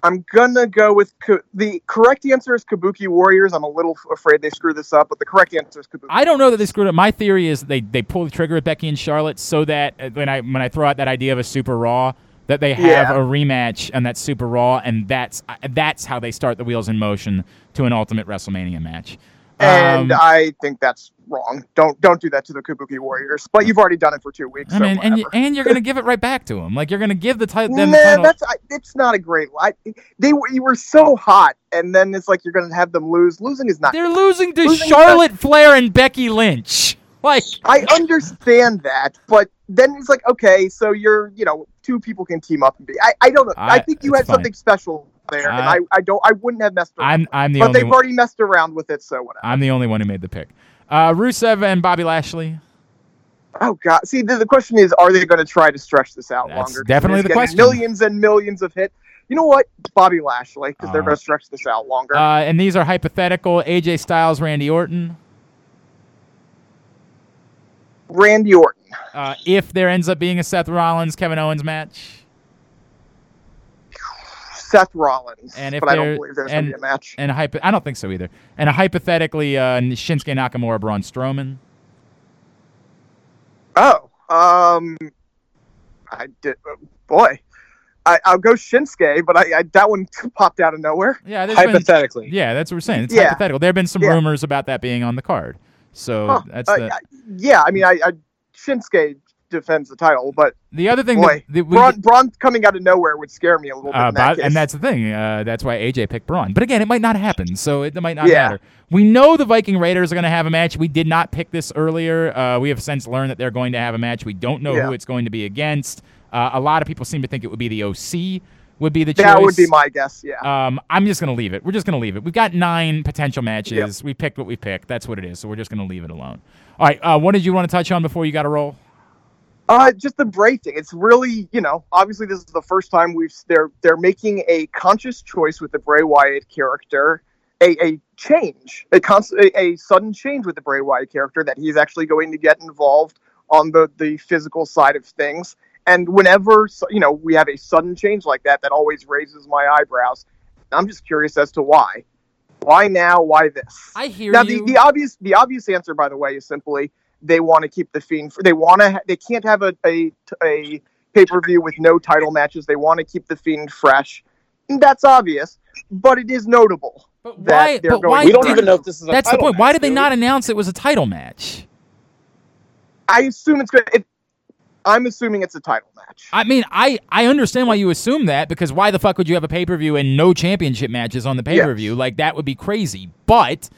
I'm gonna go with Ka- the correct answer is Kabuki Warriors. I'm a little afraid they screwed this up, but the correct answer is Kabuki. I don't know that they screwed up. My theory is they they pull the trigger at Becky and Charlotte so that uh, when I when I throw out that idea of a Super Raw, that they have Yeah. a rematch on that Super Raw, and that's uh, that's how they start the wheels in motion to an Ultimate WrestleMania match. And Um, I think that's wrong. Don't don't do that to the Kabuki Warriors. But you've already done it for two weeks. I so mean, and you, and you're gonna [laughs] give it right back to them. Like you're gonna give the title. them nah, title. that's I, it's not a great. I, they were you were so hot, and then it's like you're gonna have them lose. Losing is not. They're losing to Losing Charlotte Flair and Becky Lynch. Like I understand that, but then it's like okay, so you're you know two people can team up and be. I, I don't know. I, I- think you had fine. something special there, and I- I, I don't I wouldn't have messed around. I'm I'm the but only they've one, already messed around with it, so whatever. I'm the only one who made the pick. Uh, Rusev and Bobby Lashley. Oh God! See, the, the question is, are they going to try to stretch this out That's longer? definitely the question. Millions and millions of hits. You know what? Bobby Lashley, because they're Uh, going to stretch this out longer. Uh, and these are hypothetical. AJ Styles, Randy Orton. Randy Orton. Uh, if there ends up being a Seth Rollins Kevin Owens match, Seth Rollins. And if but I don't believe there's and- going to be a match. and a hypo- I don't think so either. And a hypothetically uh, Shinsuke Nakamura Braun Strowman. Oh, um, I did. Boy, I, I'll go Shinsuke, but I, I that one popped out of nowhere. Yeah, there's been- Hypothetically. yeah, that's what we're saying. It's Yeah. hypothetical. There have been some Yeah. rumors about that being on the card. So Huh. that's Uh, the I- yeah, I mean, I, I Shinsuke defends the title, but the other thing. boy, that, that we, Braun, Braun coming out of nowhere would scare me a little bit. Uh, that but- and that's the thing. Uh, that's why AJ picked Braun. But again, it might not happen, so it might not Yeah. matter. We know the Viking Raiders are going to have a match. We did not pick this earlier. Uh, we have since learned that they're going to have a match. We don't know Yeah. who it's going to be against. Uh, a lot of people seem to think it would be the OC. Would be the choice. that would be my guess. Yeah. Um, I'm just gonna leave it. We're just gonna leave it. We've got nine potential matches. We picked what we picked. That's what it is. So we're just gonna leave it alone. All right. Uh, what did you want to touch on before you got to roll? Uh, just the Bray thing. It's really, you know, obviously this is the first time we've they're they're making a conscious choice with the Bray Wyatt character, a, a change, a, cons- a a sudden change with the Bray Wyatt character that he's actually going to get involved on the the physical side of things. And whenever you know we have a sudden change like that, that always raises my eyebrows. I'm just curious as to why. Why now? Why this? I hear now you. the, the obvious the obvious answer by the way is simply they want to keep the fiend they want to ha- they can't have a a, a pay-per-view with no title matches they want to keep the fiend fresh And that's obvious but it is notable but that why? they're But going why? We don't did- even know if this is a That's the title point. Why did they do not announce it was a title match? i assume it's going to i'm assuming it's a title match I mean, I, I understand why you assume that because why the fuck would you have a pay per view and no championship matches on the pay per view? Like that would be crazy. But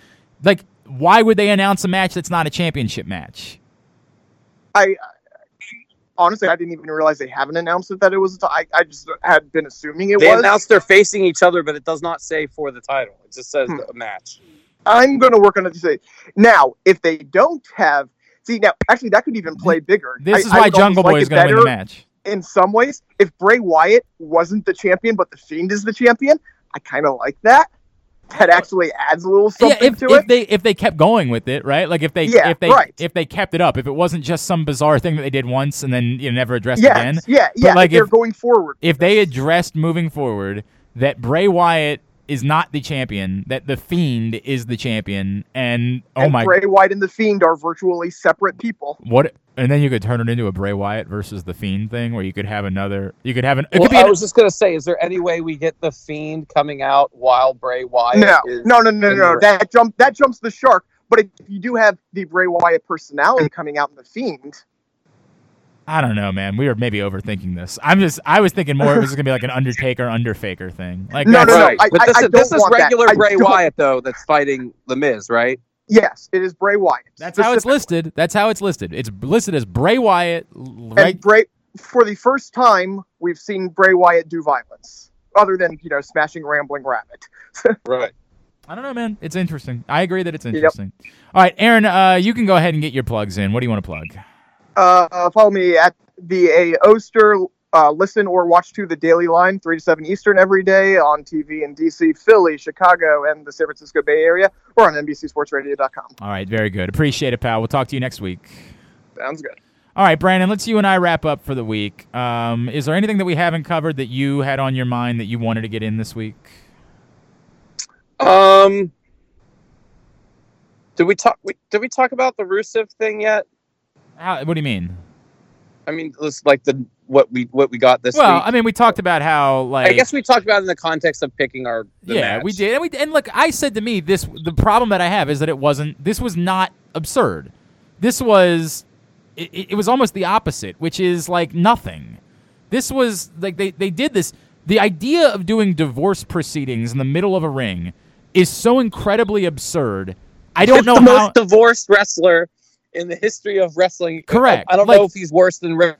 like, why would they announce a match that's not a championship match? i honestly i didn't even realize they haven't announced it that it was a ti- I, I just had been assuming it They was announced they're facing each other, but it does not say for the title. It just says Hmm. a match. I'm going to work on it to say now if they don't have see now actually that could even play bigger. This I- is why Jungle like Boy it is going to win the match. In some ways, if Bray Wyatt wasn't the champion but the Fiend is the champion, I kind of like that. That actually adds a little Yeah, something if, to if it. they if they kept going with it, right? Like if they Yeah, if they right. if they kept it up, if it wasn't just some bizarre thing that they did once and then you know, never addressed yes, again. yeah, But, yeah. like, if they're if- going forward, If they addressed moving forward that Bray Wyatt is not the champion, that the Fiend is the champion, and oh and my, Bray Wyatt and the Fiend are virtually separate people. what? And then you could turn it into a Bray Wyatt versus the Fiend thing, where you could have another. You could have an. It Well, could be. I An, was just gonna say, is there any way we get the fiend coming out while Bray Wyatt No, is? no, no, no, in no. the- That jump that jumps the shark. But if you do have the Bray Wyatt personality coming out in the Fiend, I don't know, man. We were maybe overthinking this. I'm just. I was thinking more. It was gonna be like an Undertaker Underfaker thing. Like No, no, no. Right. I- but this I is this don't is want that. regular I Bray Wyatt though that's fighting the Miz, right? yes, it is Bray Wyatt. That's how it's listed. That's how it's listed. It's listed as Bray Wyatt, right? And Bray, for the first time, we've seen Bray Wyatt do violence, other than you know smashing Rambling Rabbit. [laughs] Right. I don't know, man. It's interesting. I agree that it's interesting. All right, Aaron, uh, you can go ahead and get your plugs in. What do you want to plug? Uh, follow me at the A Oster. Uh, listen or watch to the Daily Line, three to seven Eastern every day on TV in DC, Philly, Chicago, and the San Francisco Bay Area, or on NBCSportsRadio.com. All right, very good. Appreciate it, pal. We'll talk to you next week. Sounds good. All right, Brandon, let's you and I wrap up for the week. Um, is there anything that we haven't covered that you had on your mind that you wanted to get in this week? Um. Did we talk? We, did we talk about the Rusev thing yet? How, what do you mean? I mean, it's like the what we what we got this well, week. I mean, we talked about how like I guess we talked about it in the context of picking our. The yeah, match. we did, and we and look, I said to me this the problem that I have is that it wasn't. This was not absurd. This was, it, it was almost the opposite, which is like nothing. This was like they they did this. The idea of doing divorce proceedings in the middle of a ring is so incredibly absurd. I don't know the how. most divorced wrestler in the history of wrestling. Correct. I, I don't Like- know if he's worse than. Rick.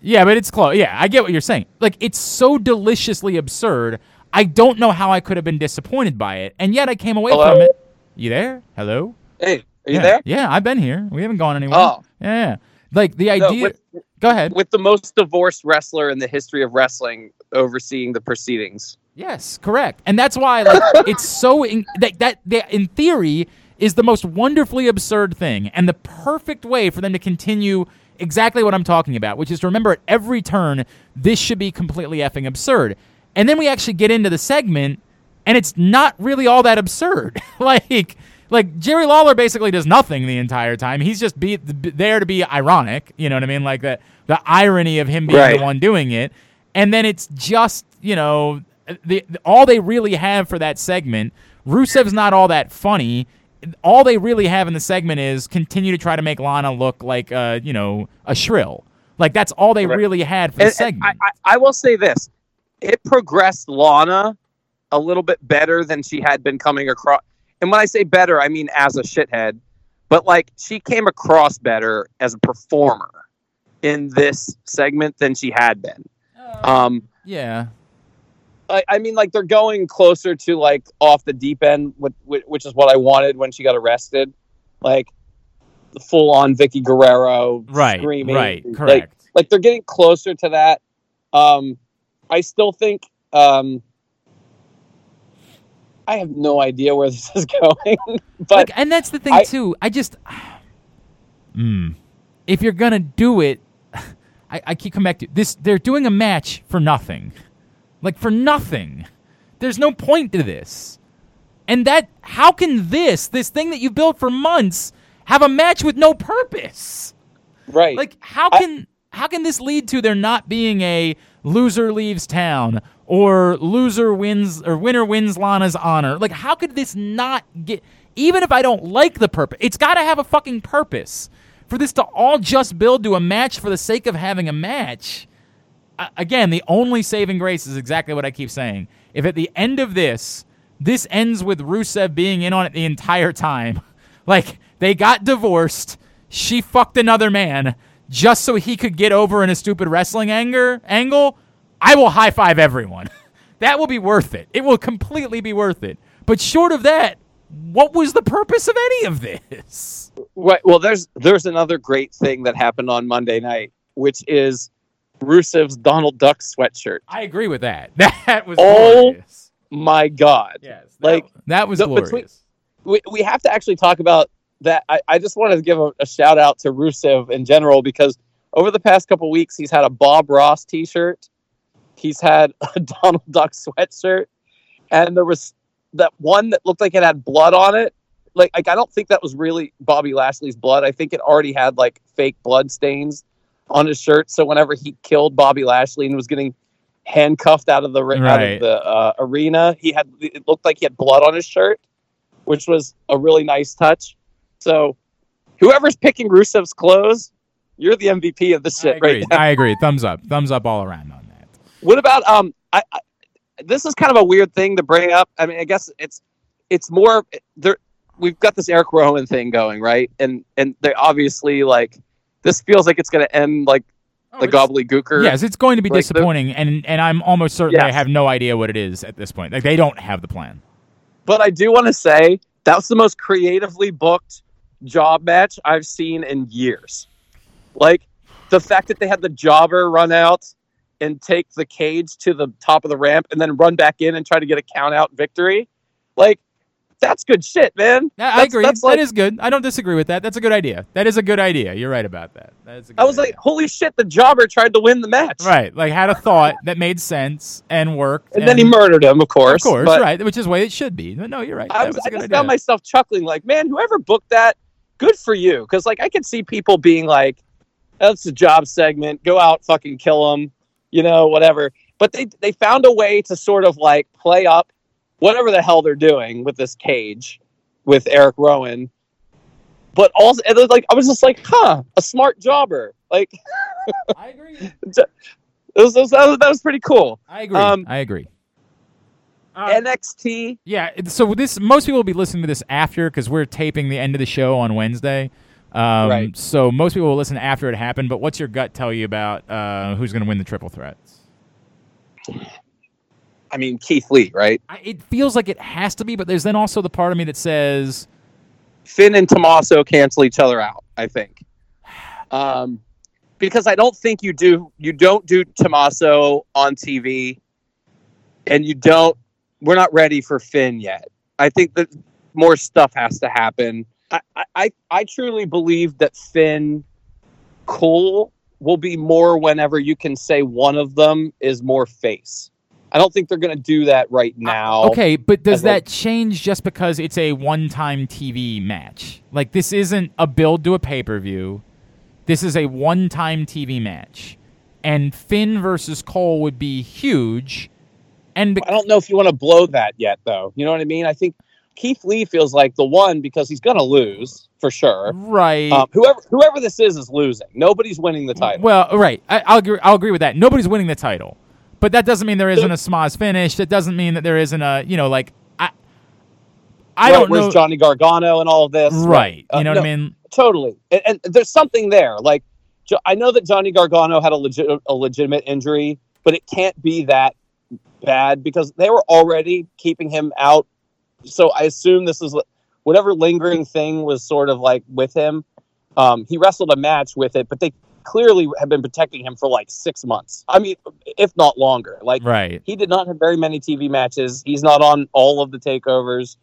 Yeah, but it's close. Yeah, I get what you're saying. Like it's so deliciously absurd. I don't know how I could have been disappointed by it, and yet I came away Hello? from it. You there? Hello? Hey, are you yeah. there? Yeah, I've been here. We haven't gone anywhere. Oh. Yeah, yeah. Like the No, idea. with, Go ahead. with the most divorced wrestler in the history of wrestling overseeing the proceedings. Yes, correct. And that's why like it's so in, that that that in theory is the most wonderfully absurd thing and the perfect way for them to continue exactly what I'm talking about, which is to remember at every turn, this should be completely effing absurd. And then we actually get into the segment, and it's not really all that absurd. [laughs] like, like Jerry Lawler basically does nothing the entire time. He's just be, b- there to be ironic. You know what I mean? Like the the irony of him being Right. the one doing it. And then it's just you know the, the- all they really have for that segment. Rusev's not all that funny. All they really have in the segment is continue to try to make Lana look like uh you know a shrill. Like that's all they Right. really had for the And- and segment. I, I, I will say this: it progressed Lana a little bit better than she had been coming across. And when I say better, I mean as a shithead. But like she came across better as a performer in this segment than she had been. Um, yeah. I, I mean, like they're going closer to like off the deep end, which, which is what I wanted when she got arrested, like the full on Vickie Guerrero Right. screaming, Right. like- Correct. like they're getting closer to that. Um, I still think um, I have no idea where this is [laughs] going, but like, and that's the thing I- too. I just, [sighs] mm, if you're gonna do it, [sighs] I, I keep coming back to this. They're doing a match for nothing, like for nothing. There's no point to this, and that how can this this thing that you built for months have a match with no purpose? right, Like how can how can this lead to there not being a loser leaves town or loser wins or winner wins Lana's honor? Like how could this not get even if I don't like the purpose, it's got to have a fucking purpose. For this to all just build to a match for the sake of having a match. Again, the only saving grace is exactly what I keep saying. If at the end of this, this ends with Rusev being in on it the entire time, [laughs] like they got divorced, she fucked another man just so he could get over in a stupid wrestling anger angle, I will high five everyone. [laughs] that will be worth it. It will completely be worth it. But short of that, what was the purpose of any of this? Well, there's there's another great thing that happened on Monday night, which is Rusev's Donald Duck sweatshirt. I agree with that. [laughs] That was Oh, glorious. My God. Yes, that- Like that was the- glorious. between- we, we have to actually talk about that. I, I just wanted to give a, a shout out to Rusev in general because over the past couple weeks he's had a Bob Ross T-shirt, he's had [laughs] a Donald Duck sweatshirt, and there was that one that looked like it had blood on it. Like, like I don't think that was really Bobby Lashley's blood. I think it already had like fake blood stains on his shirt. So whenever he killed Bobby Lashley and was getting handcuffed out of the ri- out of the uh, arena, he had it looked like he had blood on his shirt, which was a really nice touch. So whoever's picking Rusev's clothes, you're the MVP of this I shit agree. right now. I agree. Thumbs up. Thumbs up all around on that. What about um? I, I this is kind of a weird thing to bring up. I mean, I guess it's it's more there. We've got this Eric Rowan thing going, right? And and they obviously like this feels like it's going to end like oh, the it's- gobbledygooker. Yes, it's going to be Like the- disappointing, and and I'm almost certain they Yes. have no idea what it is at this point. Like they don't have the plan. But I do want to say that was the most creatively booked job match I've seen in years. Like the fact that they had the jobber run out and take the cage to the top of the ramp and then run back in and try to get a count out victory. Like that's good shit, man. I That's- agree. That's that like, is good. I don't disagree with that. That's a good idea. That is a good idea. You're right about that. That is a good I was like, holy shit, the jobber tried to win the match. right, like had a thought that made sense and worked, And, then he murdered him, of course. Of course, right, which is the way it should be. But no, you're right. I, was, was I just idea. found myself chuckling, like, man, whoever booked that, good for you. Because like I could see people being like, oh, "That's a job segment. Go out, fucking kill them," you know, whatever. But they they found a way to sort of like play up whatever the hell they're doing with this cage with Eric Rowan. But also, it was like I was just like, huh, a smart jobber. Like [laughs] I agree. [laughs] it was, it was- that, was, that was pretty cool. I agree. Um, I agree. Uh, NXT. Yeah, so this most people will be listening to this after because we're taping the end of the show on Wednesday. Um, Right. So most people will listen after it happened. But what's your gut tell you about uh, who's going to win the triple threats? I mean, Keith Lee, right? I, it feels like it has to be, but there's then also the part of me that says, Finn and Tommaso cancel each other out. I think, um, because I don't think you do you don't do Tommaso on TV, and you don't. We're not ready for Finn yet. I think that more stuff has to happen. I, I- I, I truly believe that Finn Cole will be more whenever you can say one of them is more face. I don't think they're going to do that right now. Okay, but does as like- that change just because it's a one-time TV match? Like this isn't a build to a pay-per-view. This is a one-time TV match. And Finn versus Cole would be huge. And I don't know if you want to blow that yet, though. You know what I mean? I think Keith Lee feels like the one because he's going to lose for sure. right. Um, whoever whoever this is is losing. Nobody's winning the title. Well, right. I, I'll agree. I'll agree with that. Nobody's winning the title, but that doesn't mean there isn't a schmozz finish. That doesn't mean that there isn't a you know like I. I don't where's know. Johnny Gargano and all of this. right. Uh, you know no, what I mean? Totally. And, and there's something there. Like Jo- I know that Johnny Gargano had a legit a legitimate injury, but it can't be that bad because they were already keeping him out. So I assume this is whatever lingering thing was sort of like with him. Um, he wrestled a match with it, but they clearly have been protecting him for like six months. I mean, if not longer. Like Right. he did not have very many TV matches. He's not on all of the takeovers.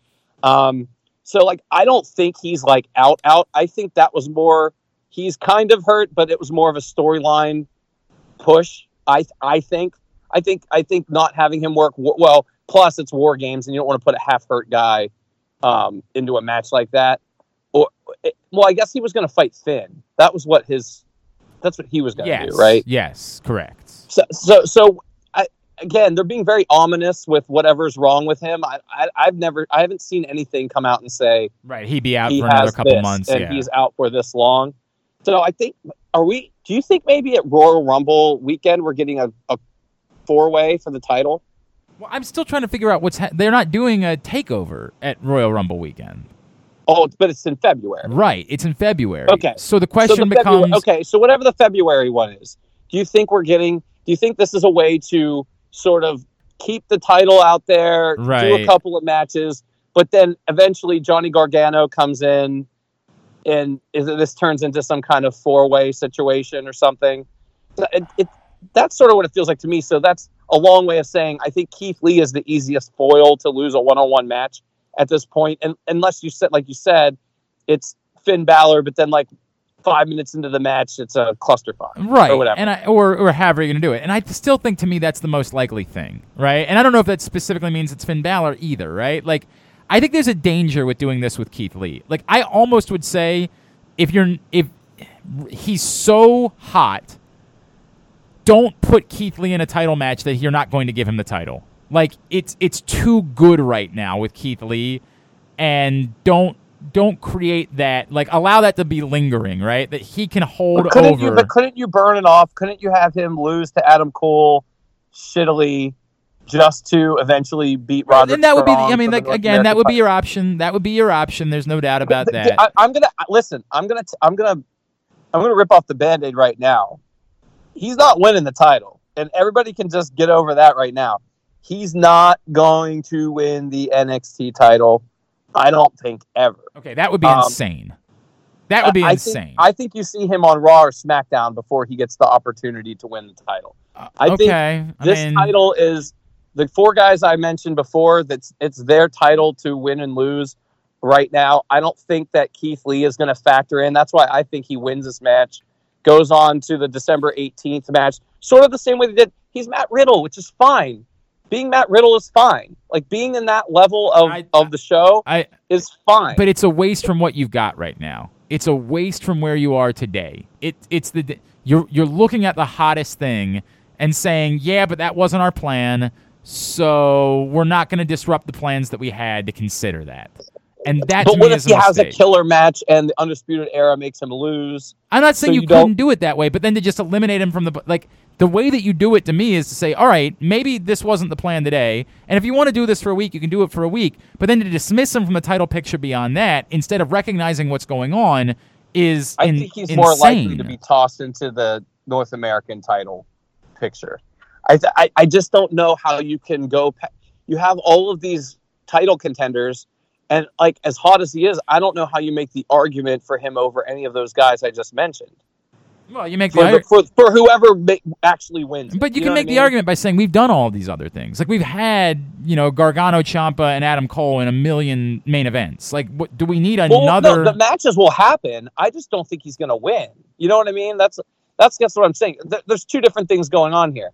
Um, so like I don't think he's like out out. I think that was more he's kind of hurt, but it was more of a storyline push. I I think I think I think not having him work w- well. Plus, it's war games, and you don't want to put a half hurt guy um, into a match like that. Or well, I guess he was going to fight Finn. That was what his. That's what he was going to Yes. do, right? Yes. Correct. So, so, so I, again, they're being very ominous with whatever's wrong with him. I, I, I've never, I haven't seen anything come out and say Right. He'd be out he for another couple this months. and Yeah. he's out for this long. So I think, are we? Do you think maybe at Royal Rumble weekend we're getting a, a four way for the title? Well, I'm still trying to figure out what's. Ha- they're not doing a takeover at Royal Rumble weekend. Oh, but it's in February. Right. It's in February. Okay. So the So question the February- becomes. okay, so whatever the February one is, do you think we're getting? Do you think this is a way to sort of keep the title out there, right. do a couple of matches, but then eventually Johnny Gargano comes in, and is this turns into some kind of four way situation or something? It, it, that's sort of what it feels like to me. So that's a long way of saying I think Keith Lee is the easiest foil to lose a one on one match at this point, and unless you said, like you said, it's Finn Balor, but then like five minutes into the match, it's a clusterfuck, Right. Or whatever. And I, or or however you're going to do it. And I still think to me that's the most likely thing, right? And I don't know if that specifically means it's Finn Balor either, right? Like I think there's a danger with doing this with Keith Lee. Like I almost would say if you're if he's so hot, don't put Keith Lee in a title match that you're not going to give him the title. Like it's it's too good right now with Keith Lee and don't don't create that like allow that to be lingering, right? That he can hold But couldn't over you? But couldn't you burn it off? Couldn't you have him lose to Adam Cole shittily just to eventually beat Roderick? and that would be the, I mean like again that American would be your option. That would be your option. There's no doubt about Th- th- that. I, I'm gonna listen. I'm gonna. T- I'm gonna. I'm gonna rip off the band-aid right now. He's not winning the title, and everybody can just get over that right now. He's not going to win the NXT title. I don't think ever. Okay, that would be Um, insane. That would be I insane. Think, I think you see him on Raw or SmackDown before he gets the opportunity to win the title. I think okay, I this mean, title is the four guys I mentioned before. That's it's their title to win and lose right now. I don't think that Keith Lee is going to factor in. That's why I think he wins this match, goes on to the December 18th match, sort of the same way they did. He's Matt Riddle, which is fine. Being Matt Riddle is fine. Like being in that level of, I- of the show I is fine. but it's a waste from what you've got right now. It's a waste from where you are today. It it's the you're you're looking at the hottest thing and saying, "Yeah, but that wasn't our plan." So, we're not going to disrupt the plans that we had to consider that. And that but what if he a has a killer match and the Undisputed Era makes him lose? I'm not saying So you, you couldn't do it that way, but then to just eliminate him from the like the way that you do it to me is to say, all right, maybe this wasn't the plan today, and if you want to do this for a week, you can do it for a week. But then to dismiss him from the title picture beyond that, instead of recognizing what's going on, is I in- think he's insane. more likely to be tossed into the North American title picture. I, th- I I just don't know how you can go. Pa- you have all of these title contenders, and like as hot as he is, I don't know how you make the argument for him over any of those guys I just mentioned. Well, you make the for, the, for, for whoever ma- actually wins. But you, know can make the mean? argument by saying we've done all these other things. Like we've had, you know, Gargano, Ciampa, and Adam Cole in a million main events. Like, what do we need Well, another? no, the matches will happen. I just don't think he's going to win. You know what I mean? That's that's that's what I'm saying. Th- There's two different things going on here.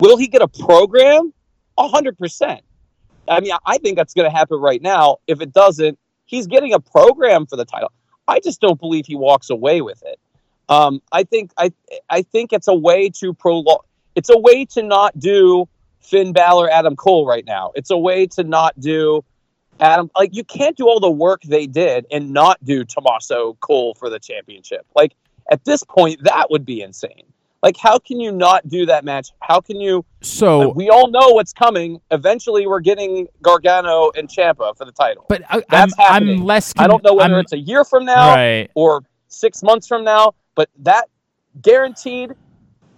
Will he get a program? A hundred percent. I mean, I think that's going to happen right now. If it doesn't, he's getting a program for the title. I just don't believe he walks away with it. Um, I think I I think it's a way to prolong. It's a way to not do Finn Balor, Adam Cole right now. It's a way to not do Adam. Like you can't do all the work they did and not do Tommaso Cole for the championship. Like at this point, that would be insane. Like how can you not do that match? How can you? so, we all know what's coming. Eventually, we're getting Gargano and Ciampa for the title. but I, I'm, That's I'm happening. less. I don't know whether I'm- it's a year from now right. or six months from now, but that guaranteed.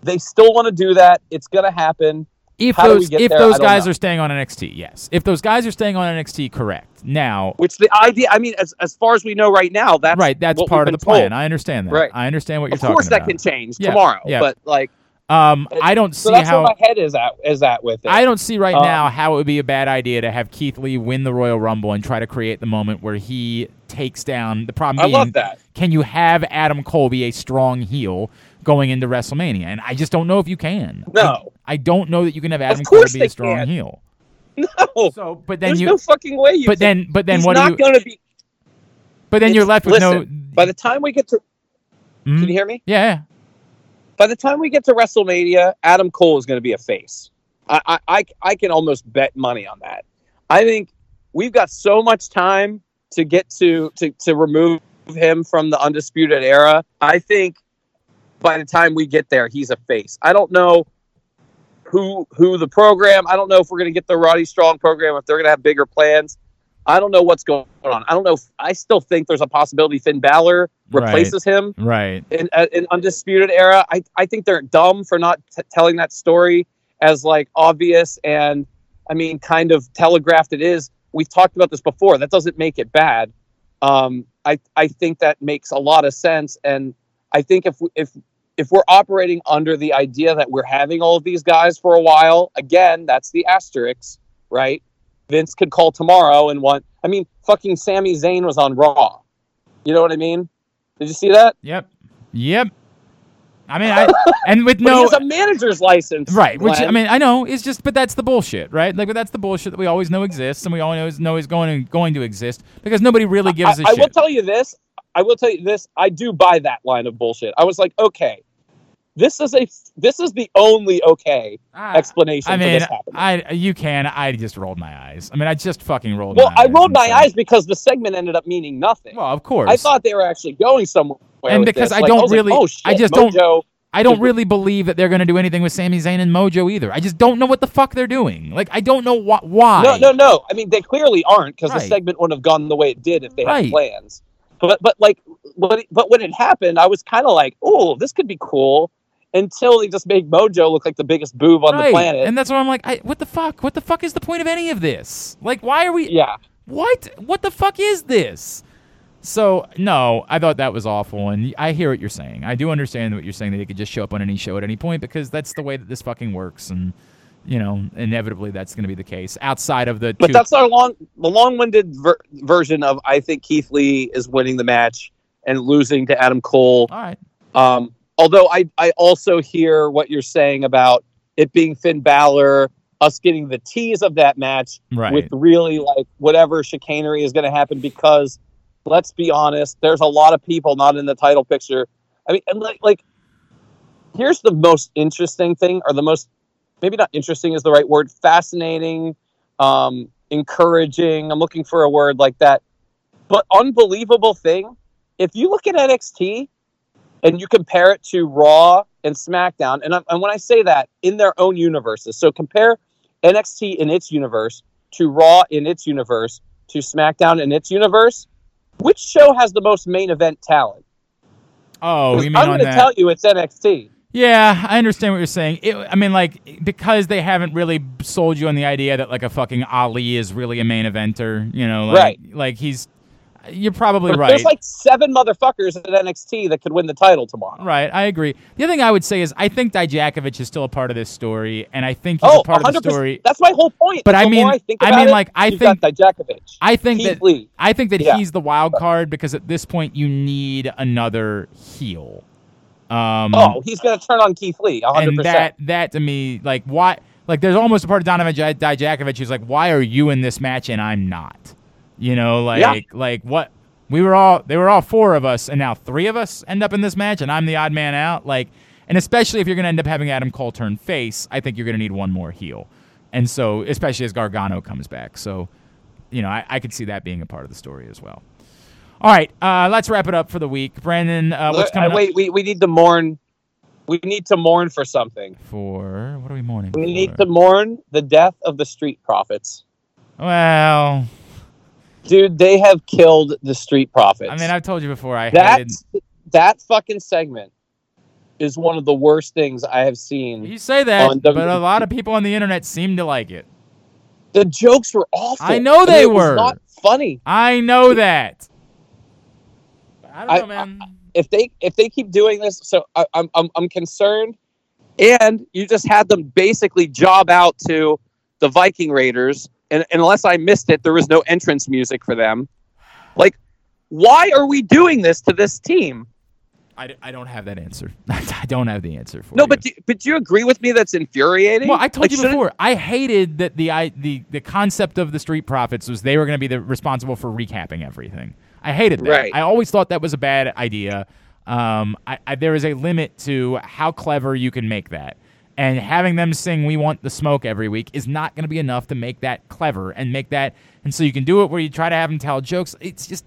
They still want to do that. It's going to happen. If How those if there? those guys know. are staying on NXT, yes. If those guys are staying on NXT, correct. Now, Which the idea, I mean, as, as far as we know right now, that's right, that's part of the plan. told. I understand that. Right. I understand what you're Of talking about. Of course, that can change Yeah, tomorrow, yeah. but like, Um, I don't so see that's how where my head is at. Is at with it? I don't see right Um, now how it would be a bad idea to have Keith Lee win the Royal Rumble and try to create the moment where he takes down the problem. I being, love that. Can you have Adam Cole be a strong heel going into WrestleMania? And I just don't know if you can. No. I, I don't know that you can have Adam Cole be a strong can't. heel. [laughs] No, So, but then there's you, no fucking way. You but can- then, but then what do not you? going to be. But then you're left with listen, no. By the time we get to, Mhm. can you hear me? yeah, yeah. By the time we get to WrestleMania, Adam Cole is going to be a face. I, I, I, can almost bet money on that. I think we've got so much time to get to, to, to remove him from the undisputed era. I think by the time we get there, he's a face. I don't know who who the program. I don't know if we're going to get the Roddy Strong program. If they're going to have bigger plans. I don't know what's going on. I don't know. If, I still think there's a possibility Finn Balor Right. replaces him Right. in uh, in undisputed era. I I think they're dumb for not t- telling that story as like obvious and I mean kind of telegraphed it is. We've talked about this before. That doesn't make it bad. Um, I I think that makes a lot of sense, and I think if if if we're operating under the idea that we're having all of these guys for a while, again, that's the asterisk, right? Vince could call tomorrow and want. I mean, fucking Sami Zayn was on Raw. You know what I mean? Did you see that? Yep. Yep. I mean, I [laughs] and with no a manager's license, Right, which I mean, I know it's just, but that's the bullshit, right? Like, but that's the bullshit that we always know exists, and we always know is going to going to exist because nobody really gives I, a I shit. I will tell you this. I will tell you this. I do buy that line of bullshit. I was like, okay, this is a this is the only okay explanation I for mean, this happening. I you can. I just rolled my eyes. I mean, I just fucking rolled. well, I rolled my eyes because the segment ended up meaning nothing. Well, of course. I thought they were actually going somewhere. And because. I Like, don't like, really- oh shit, I just don't- Mojo. I don't really believe that they're going to do anything with Sami Zayn and Mojo either. I just don't know what the fuck they're doing. Like, I don't know wh- why. No, no, no. I mean, they clearly aren't because the segment wouldn't have gone the way it did if they Right. had plans. But but like, it, but when it happened, I was kind of like, oh, this could be cool. Until they just make Mojo look like the biggest boob on right. the planet. And that's why I'm like, I, what the fuck? What the fuck is the point of any of this? Like, why are we? yeah. What? What the fuck is this? So no, I thought that was awful, and I hear what you're saying. I do understand what you're saying that they could just show up on any show at any point because that's the way that this fucking works, and you know, inevitably that's going to be the case. Outside of the But two, that's our long, the long-winded ver- version of I think Keith Lee is winning the match and losing to Adam Cole. all right. Um, although I, I also hear what you're saying about it being Finn Balor, us getting the tease of that match Right. with really like whatever chicanery is going to happen because let's be honest, there's a lot of people not in the title picture. I mean, and like, like here's the most interesting thing, or the most maybe not interesting is the right word, fascinating, um, encouraging. I'm looking for a word like that, but unbelievable thing. If you look at NXT and you compare it to Raw and SmackDown, and, and when I say that, in their own universes, so compare NXT in its universe to Raw in its universe to SmackDown in its universe. Which show has the most main event talent? Oh, I'm going to tell you it's NXT. Yeah, I understand what you're saying. It, I mean, like because they haven't really sold you on the idea that like a fucking Ali is really a main eventer. You know, like, Right. Like he's, You're probably right. There's like seven motherfuckers at NXT that could win the title tomorrow. Right, I agree. The other thing I would say is I think Dijakovic is still a part of this story, and I think he's Oh, a part of the story. That's my whole point. But The I mean- I, think I mean, it, like, I think- Dijakovic. I think Keith that Lee. I think that Yeah. he's the wild card because at this point you need another heel. Um, Oh, he's going to turn on Keith Lee, 100%. and that that to me, like, why? Like, there's almost a part of Donovan Dijakovic who's like, why are you in this match and I'm not? You know, like, Yeah. like what? We were all they were all four of us, and now three of us end up in this match, and I'm the odd man out. Like, and especially if you're going to end up having Adam Cole turn face, I think you're going to need one more heel. And so, especially as Gargano comes back, so you know, I, I could see that being a part of the story as well. All right, uh, let's wrap it up for the week. Brandon, uh, what's Uh, coming wait, up we, we need to mourn. We need to mourn for something. for what are we mourning? We need to mourn the death of the Street Profits. Well, Dude, they have killed the Street Profits. I mean, I've told you before. I that hated. that fucking segment is one of the worst things I have seen. You say that, but a lot of people on the internet seem to like it. The jokes were awful. I know mean, they it was were. not funny. I know that. I don't I- know, man. If they if they keep doing this, so I, I'm I'm I'm concerned. And you just had them basically job out to the Viking Raiders, and, unless I missed it, there was no entrance music for them. Like, why are we doing this to this team? I, d- I don't have that answer. [laughs] I don't have the answer for it. No, you. but do, but do you agree with me? That's infuriating. Well, I told Like, you shouldn't- before. I hated that the I, the the concept of the Street Profits was they were going to be the responsible for recapping everything. I hated that. Right. I always thought that was a bad idea. Um, I, I, there is a limit to how clever you can make that, and having them sing "We Want the Smoke" every week is not going to be enough to make that clever and make that. And so you can do it where you try to have them tell jokes. It's just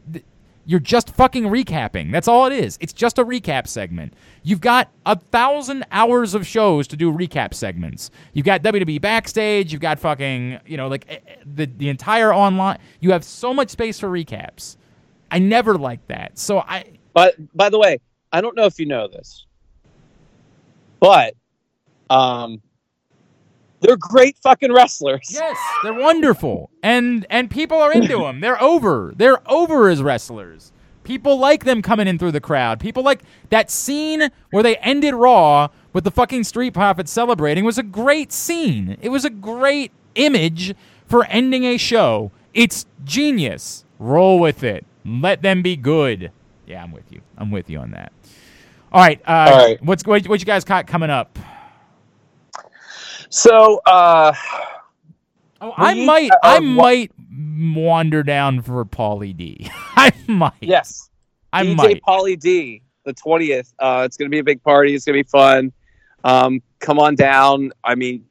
you're just fucking recapping. That's all it is. It's just a recap segment. You've got a thousand hours of shows to do recap segments. You've got WWE backstage. You've got fucking, you know, like eh, eh, the the entire online. You have so much space for recaps. I never liked that. So I But by the way, I don't know if you know this, but um, they're great fucking wrestlers. yes, they're wonderful, and and people are into [laughs] them. They're over. They're over as wrestlers. People like them coming in through the crowd. People like that scene where they ended Raw with the fucking Street Profits celebrating was a great scene. It was a great image for ending a show. It's genius. Roll with it. Let them be good. Yeah, I'm with you. I'm with you on that. All right. Uh, All right. What's what, what you guys got coming up? So uh, Oh, I We might, are I might wander down for Pauly D. [laughs] I might. yes, I DJ might. Pauly D, the twentieth. Uh, it's gonna be a big party. It's gonna be fun. Um, come on down. I mean,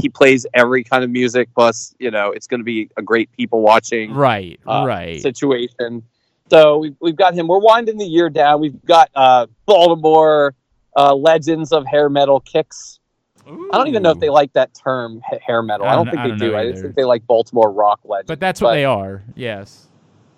he plays every kind of music. Plus, you know, it's gonna be a great people watching. Right, uh, right. situation. So we've, we've got him. We're winding the year down. We've got uh, Baltimore uh, legends of hair metal kicks. I don't even know if they like that term hair metal. I I don't, don't- think I they don't do. know I just think they like Baltimore rock legends. But that's what they are. Yes.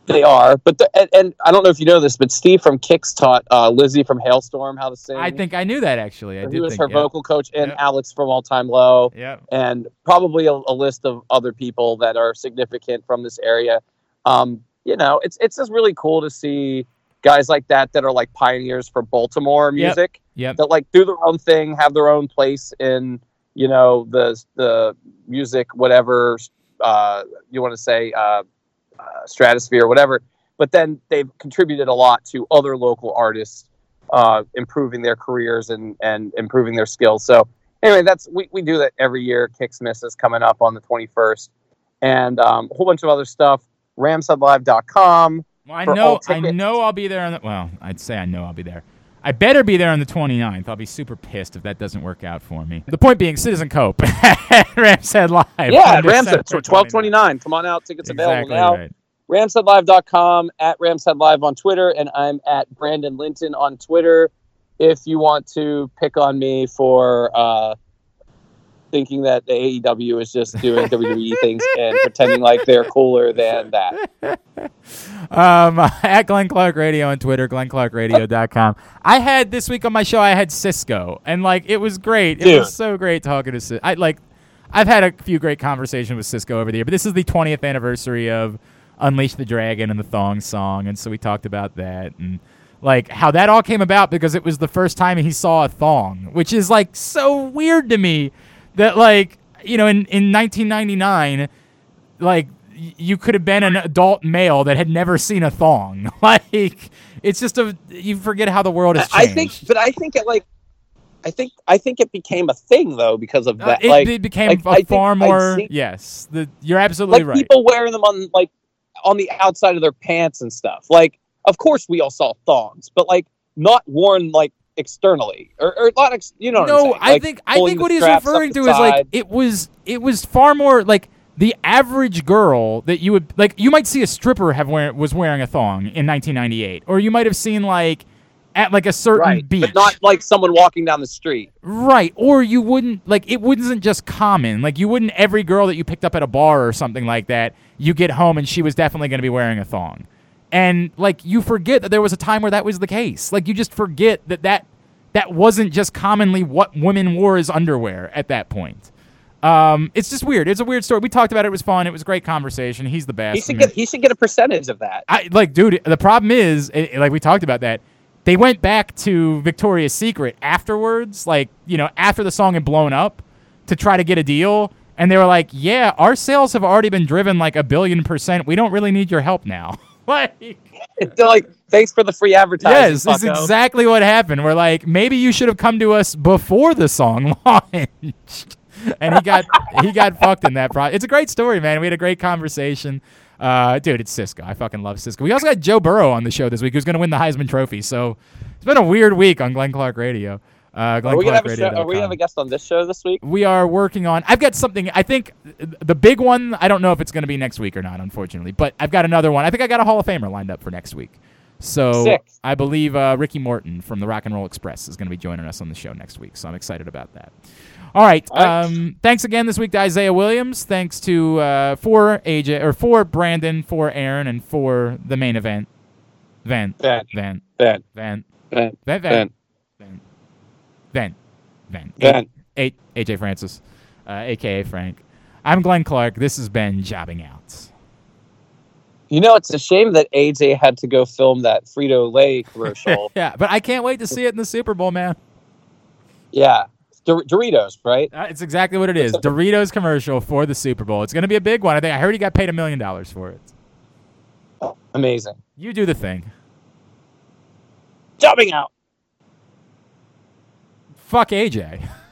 They are. But the, and, and I don't know if you know this, but Steve from Kix taught uh, Lzzy from Halestorm how to sing. I think I knew that actually. I he did was think her yeah. vocal coach, and Yep. Alex from All Time Low. Yep. and probably a, a list of other people that are significant from this area. Um, you know, it's it's just really cool to see guys like that that are like pioneers for Baltimore music Yep. That like do their own thing, have their own place in you know the the music whatever uh, you want to say uh, uh, stratosphere whatever. But then they've contributed a lot to other local artists uh, improving their careers and and improving their skills. So anyway, that's we, we do that every year. Kicksmith is coming up on the 21st, and um, a whole bunch of other stuff. RamsheadLive.com. Well, I know I know I'll be there on the well, I'd say I know I'll be there. I better be there on the 29th. I'll be super pissed if that doesn't work out for me. The point being, Citizen Cope, [laughs] Rams Head Live. Yeah, Ramshead, December 1229. Come on out. Tickets available Exactly now. right. RamsheadLive.com, at RamsheadLive on Twitter, and I'm at Brandon Linton on Twitter. If you want to pick on me for uh, thinking that the AEW is just doing WWE things and pretending like they're cooler than that. [laughs] Um, [laughs] at Glenn Clark Radio on Twitter, glennclarkradio.com. I had this week on my show, I had Sisqó, and like it was great. It Dude. was so great talking to Sisqó. I like, I've had a few great conversations with Sisqó over the year, but this is the 20th anniversary of Unleash the Dragon and the Thong Song, and so we talked about that and like how that all came about because it was the first time he saw a thong, which is like so weird to me that like you know in in 1999 like you could have been an adult male that had never seen a thong. [laughs] like it's just a you forget how the world has changed. I think, but I think it like, I think I think it became a thing though because of Uh, that. it, like, it became like, a I far more seen- yes. The, you're absolutely like right. people wearing them on like on the outside of their pants and stuff. Like, of course we all saw thongs, but like not worn like externally or, or not. Ex- you know no. I Like, think I think what he's referring to is like it was it was far more like the average girl that you would like you might see a stripper have wear, was wearing a thong in 1998 or you might have seen like at like a certain right, beach but not like someone walking down the street. Right. Or you wouldn't like it wasn't just common. Like you wouldn't every girl that you picked up at a bar or something like that, you get home and she was definitely going to be wearing a thong. And like you forget that there was a time where that was the case. Like you just forget that that that wasn't just commonly what women wore as underwear at that point. Um, it's just weird. It's a weird story. We talked about it. It was fun. It was a great conversation. He's the best. He should I mean- get he should get a percentage of that. I like, dude. The problem is, eh, like we talked about that. They went back to Victoria's Secret afterwards, like you know, after the song had blown up, to try to get a deal, and they were like, "Yeah, our sales have already been driven like a billion percent. We don't really need your help now." [laughs] [laughs] like, [laughs] They're like, thanks for the free advertising. yes, that's exactly what happened. We're like, maybe you should have come to us before the song [laughs] launched. and he got he got fucked in that pro. It's a great story, man. We had a great conversation. Uh, dude, it's Sisqó. I fucking love Sisqó. We also got Joe Burrow on the show this week, who's going to win the Heisman Trophy. So it's been a weird week on Glenn Clark Radio. Uh, Are we a show, are we have a guest on this show this week? we are working on. I've got something. I think the big one. I don't know if it's going to be next week or not, unfortunately. But I've got another one. I think I got a Hall of Famer lined up for next week. So Sick. I believe uh, Ricky Morton from the Rock and Roll Express is going to be joining us on the show next week. So I'm excited about that. All right. All right. Um, thanks again this week to Isaiah Williams. Thanks to uh, for AJ or for Brandon, for Aaron, and for the main event. Van Van, Van Van, Van Van, Van Van Van, Van Van Van Van. A- AJ Francis, uh, aka Frank. I'm Glenn Clark. This has been Jobbing Out. You know, it's a shame that AJ had to go film that Frito Lay commercial. [laughs] Yeah, but I can't wait to see it in the Super Bowl, man. yeah, Dor- Doritos, right? Uh, it's exactly what it is. [laughs] Doritos commercial for the Super Bowl. It's going to be a big one. I think I heard he got paid a million dollars for it. Amazing. You do the thing. Jumping out. Fuck AJ.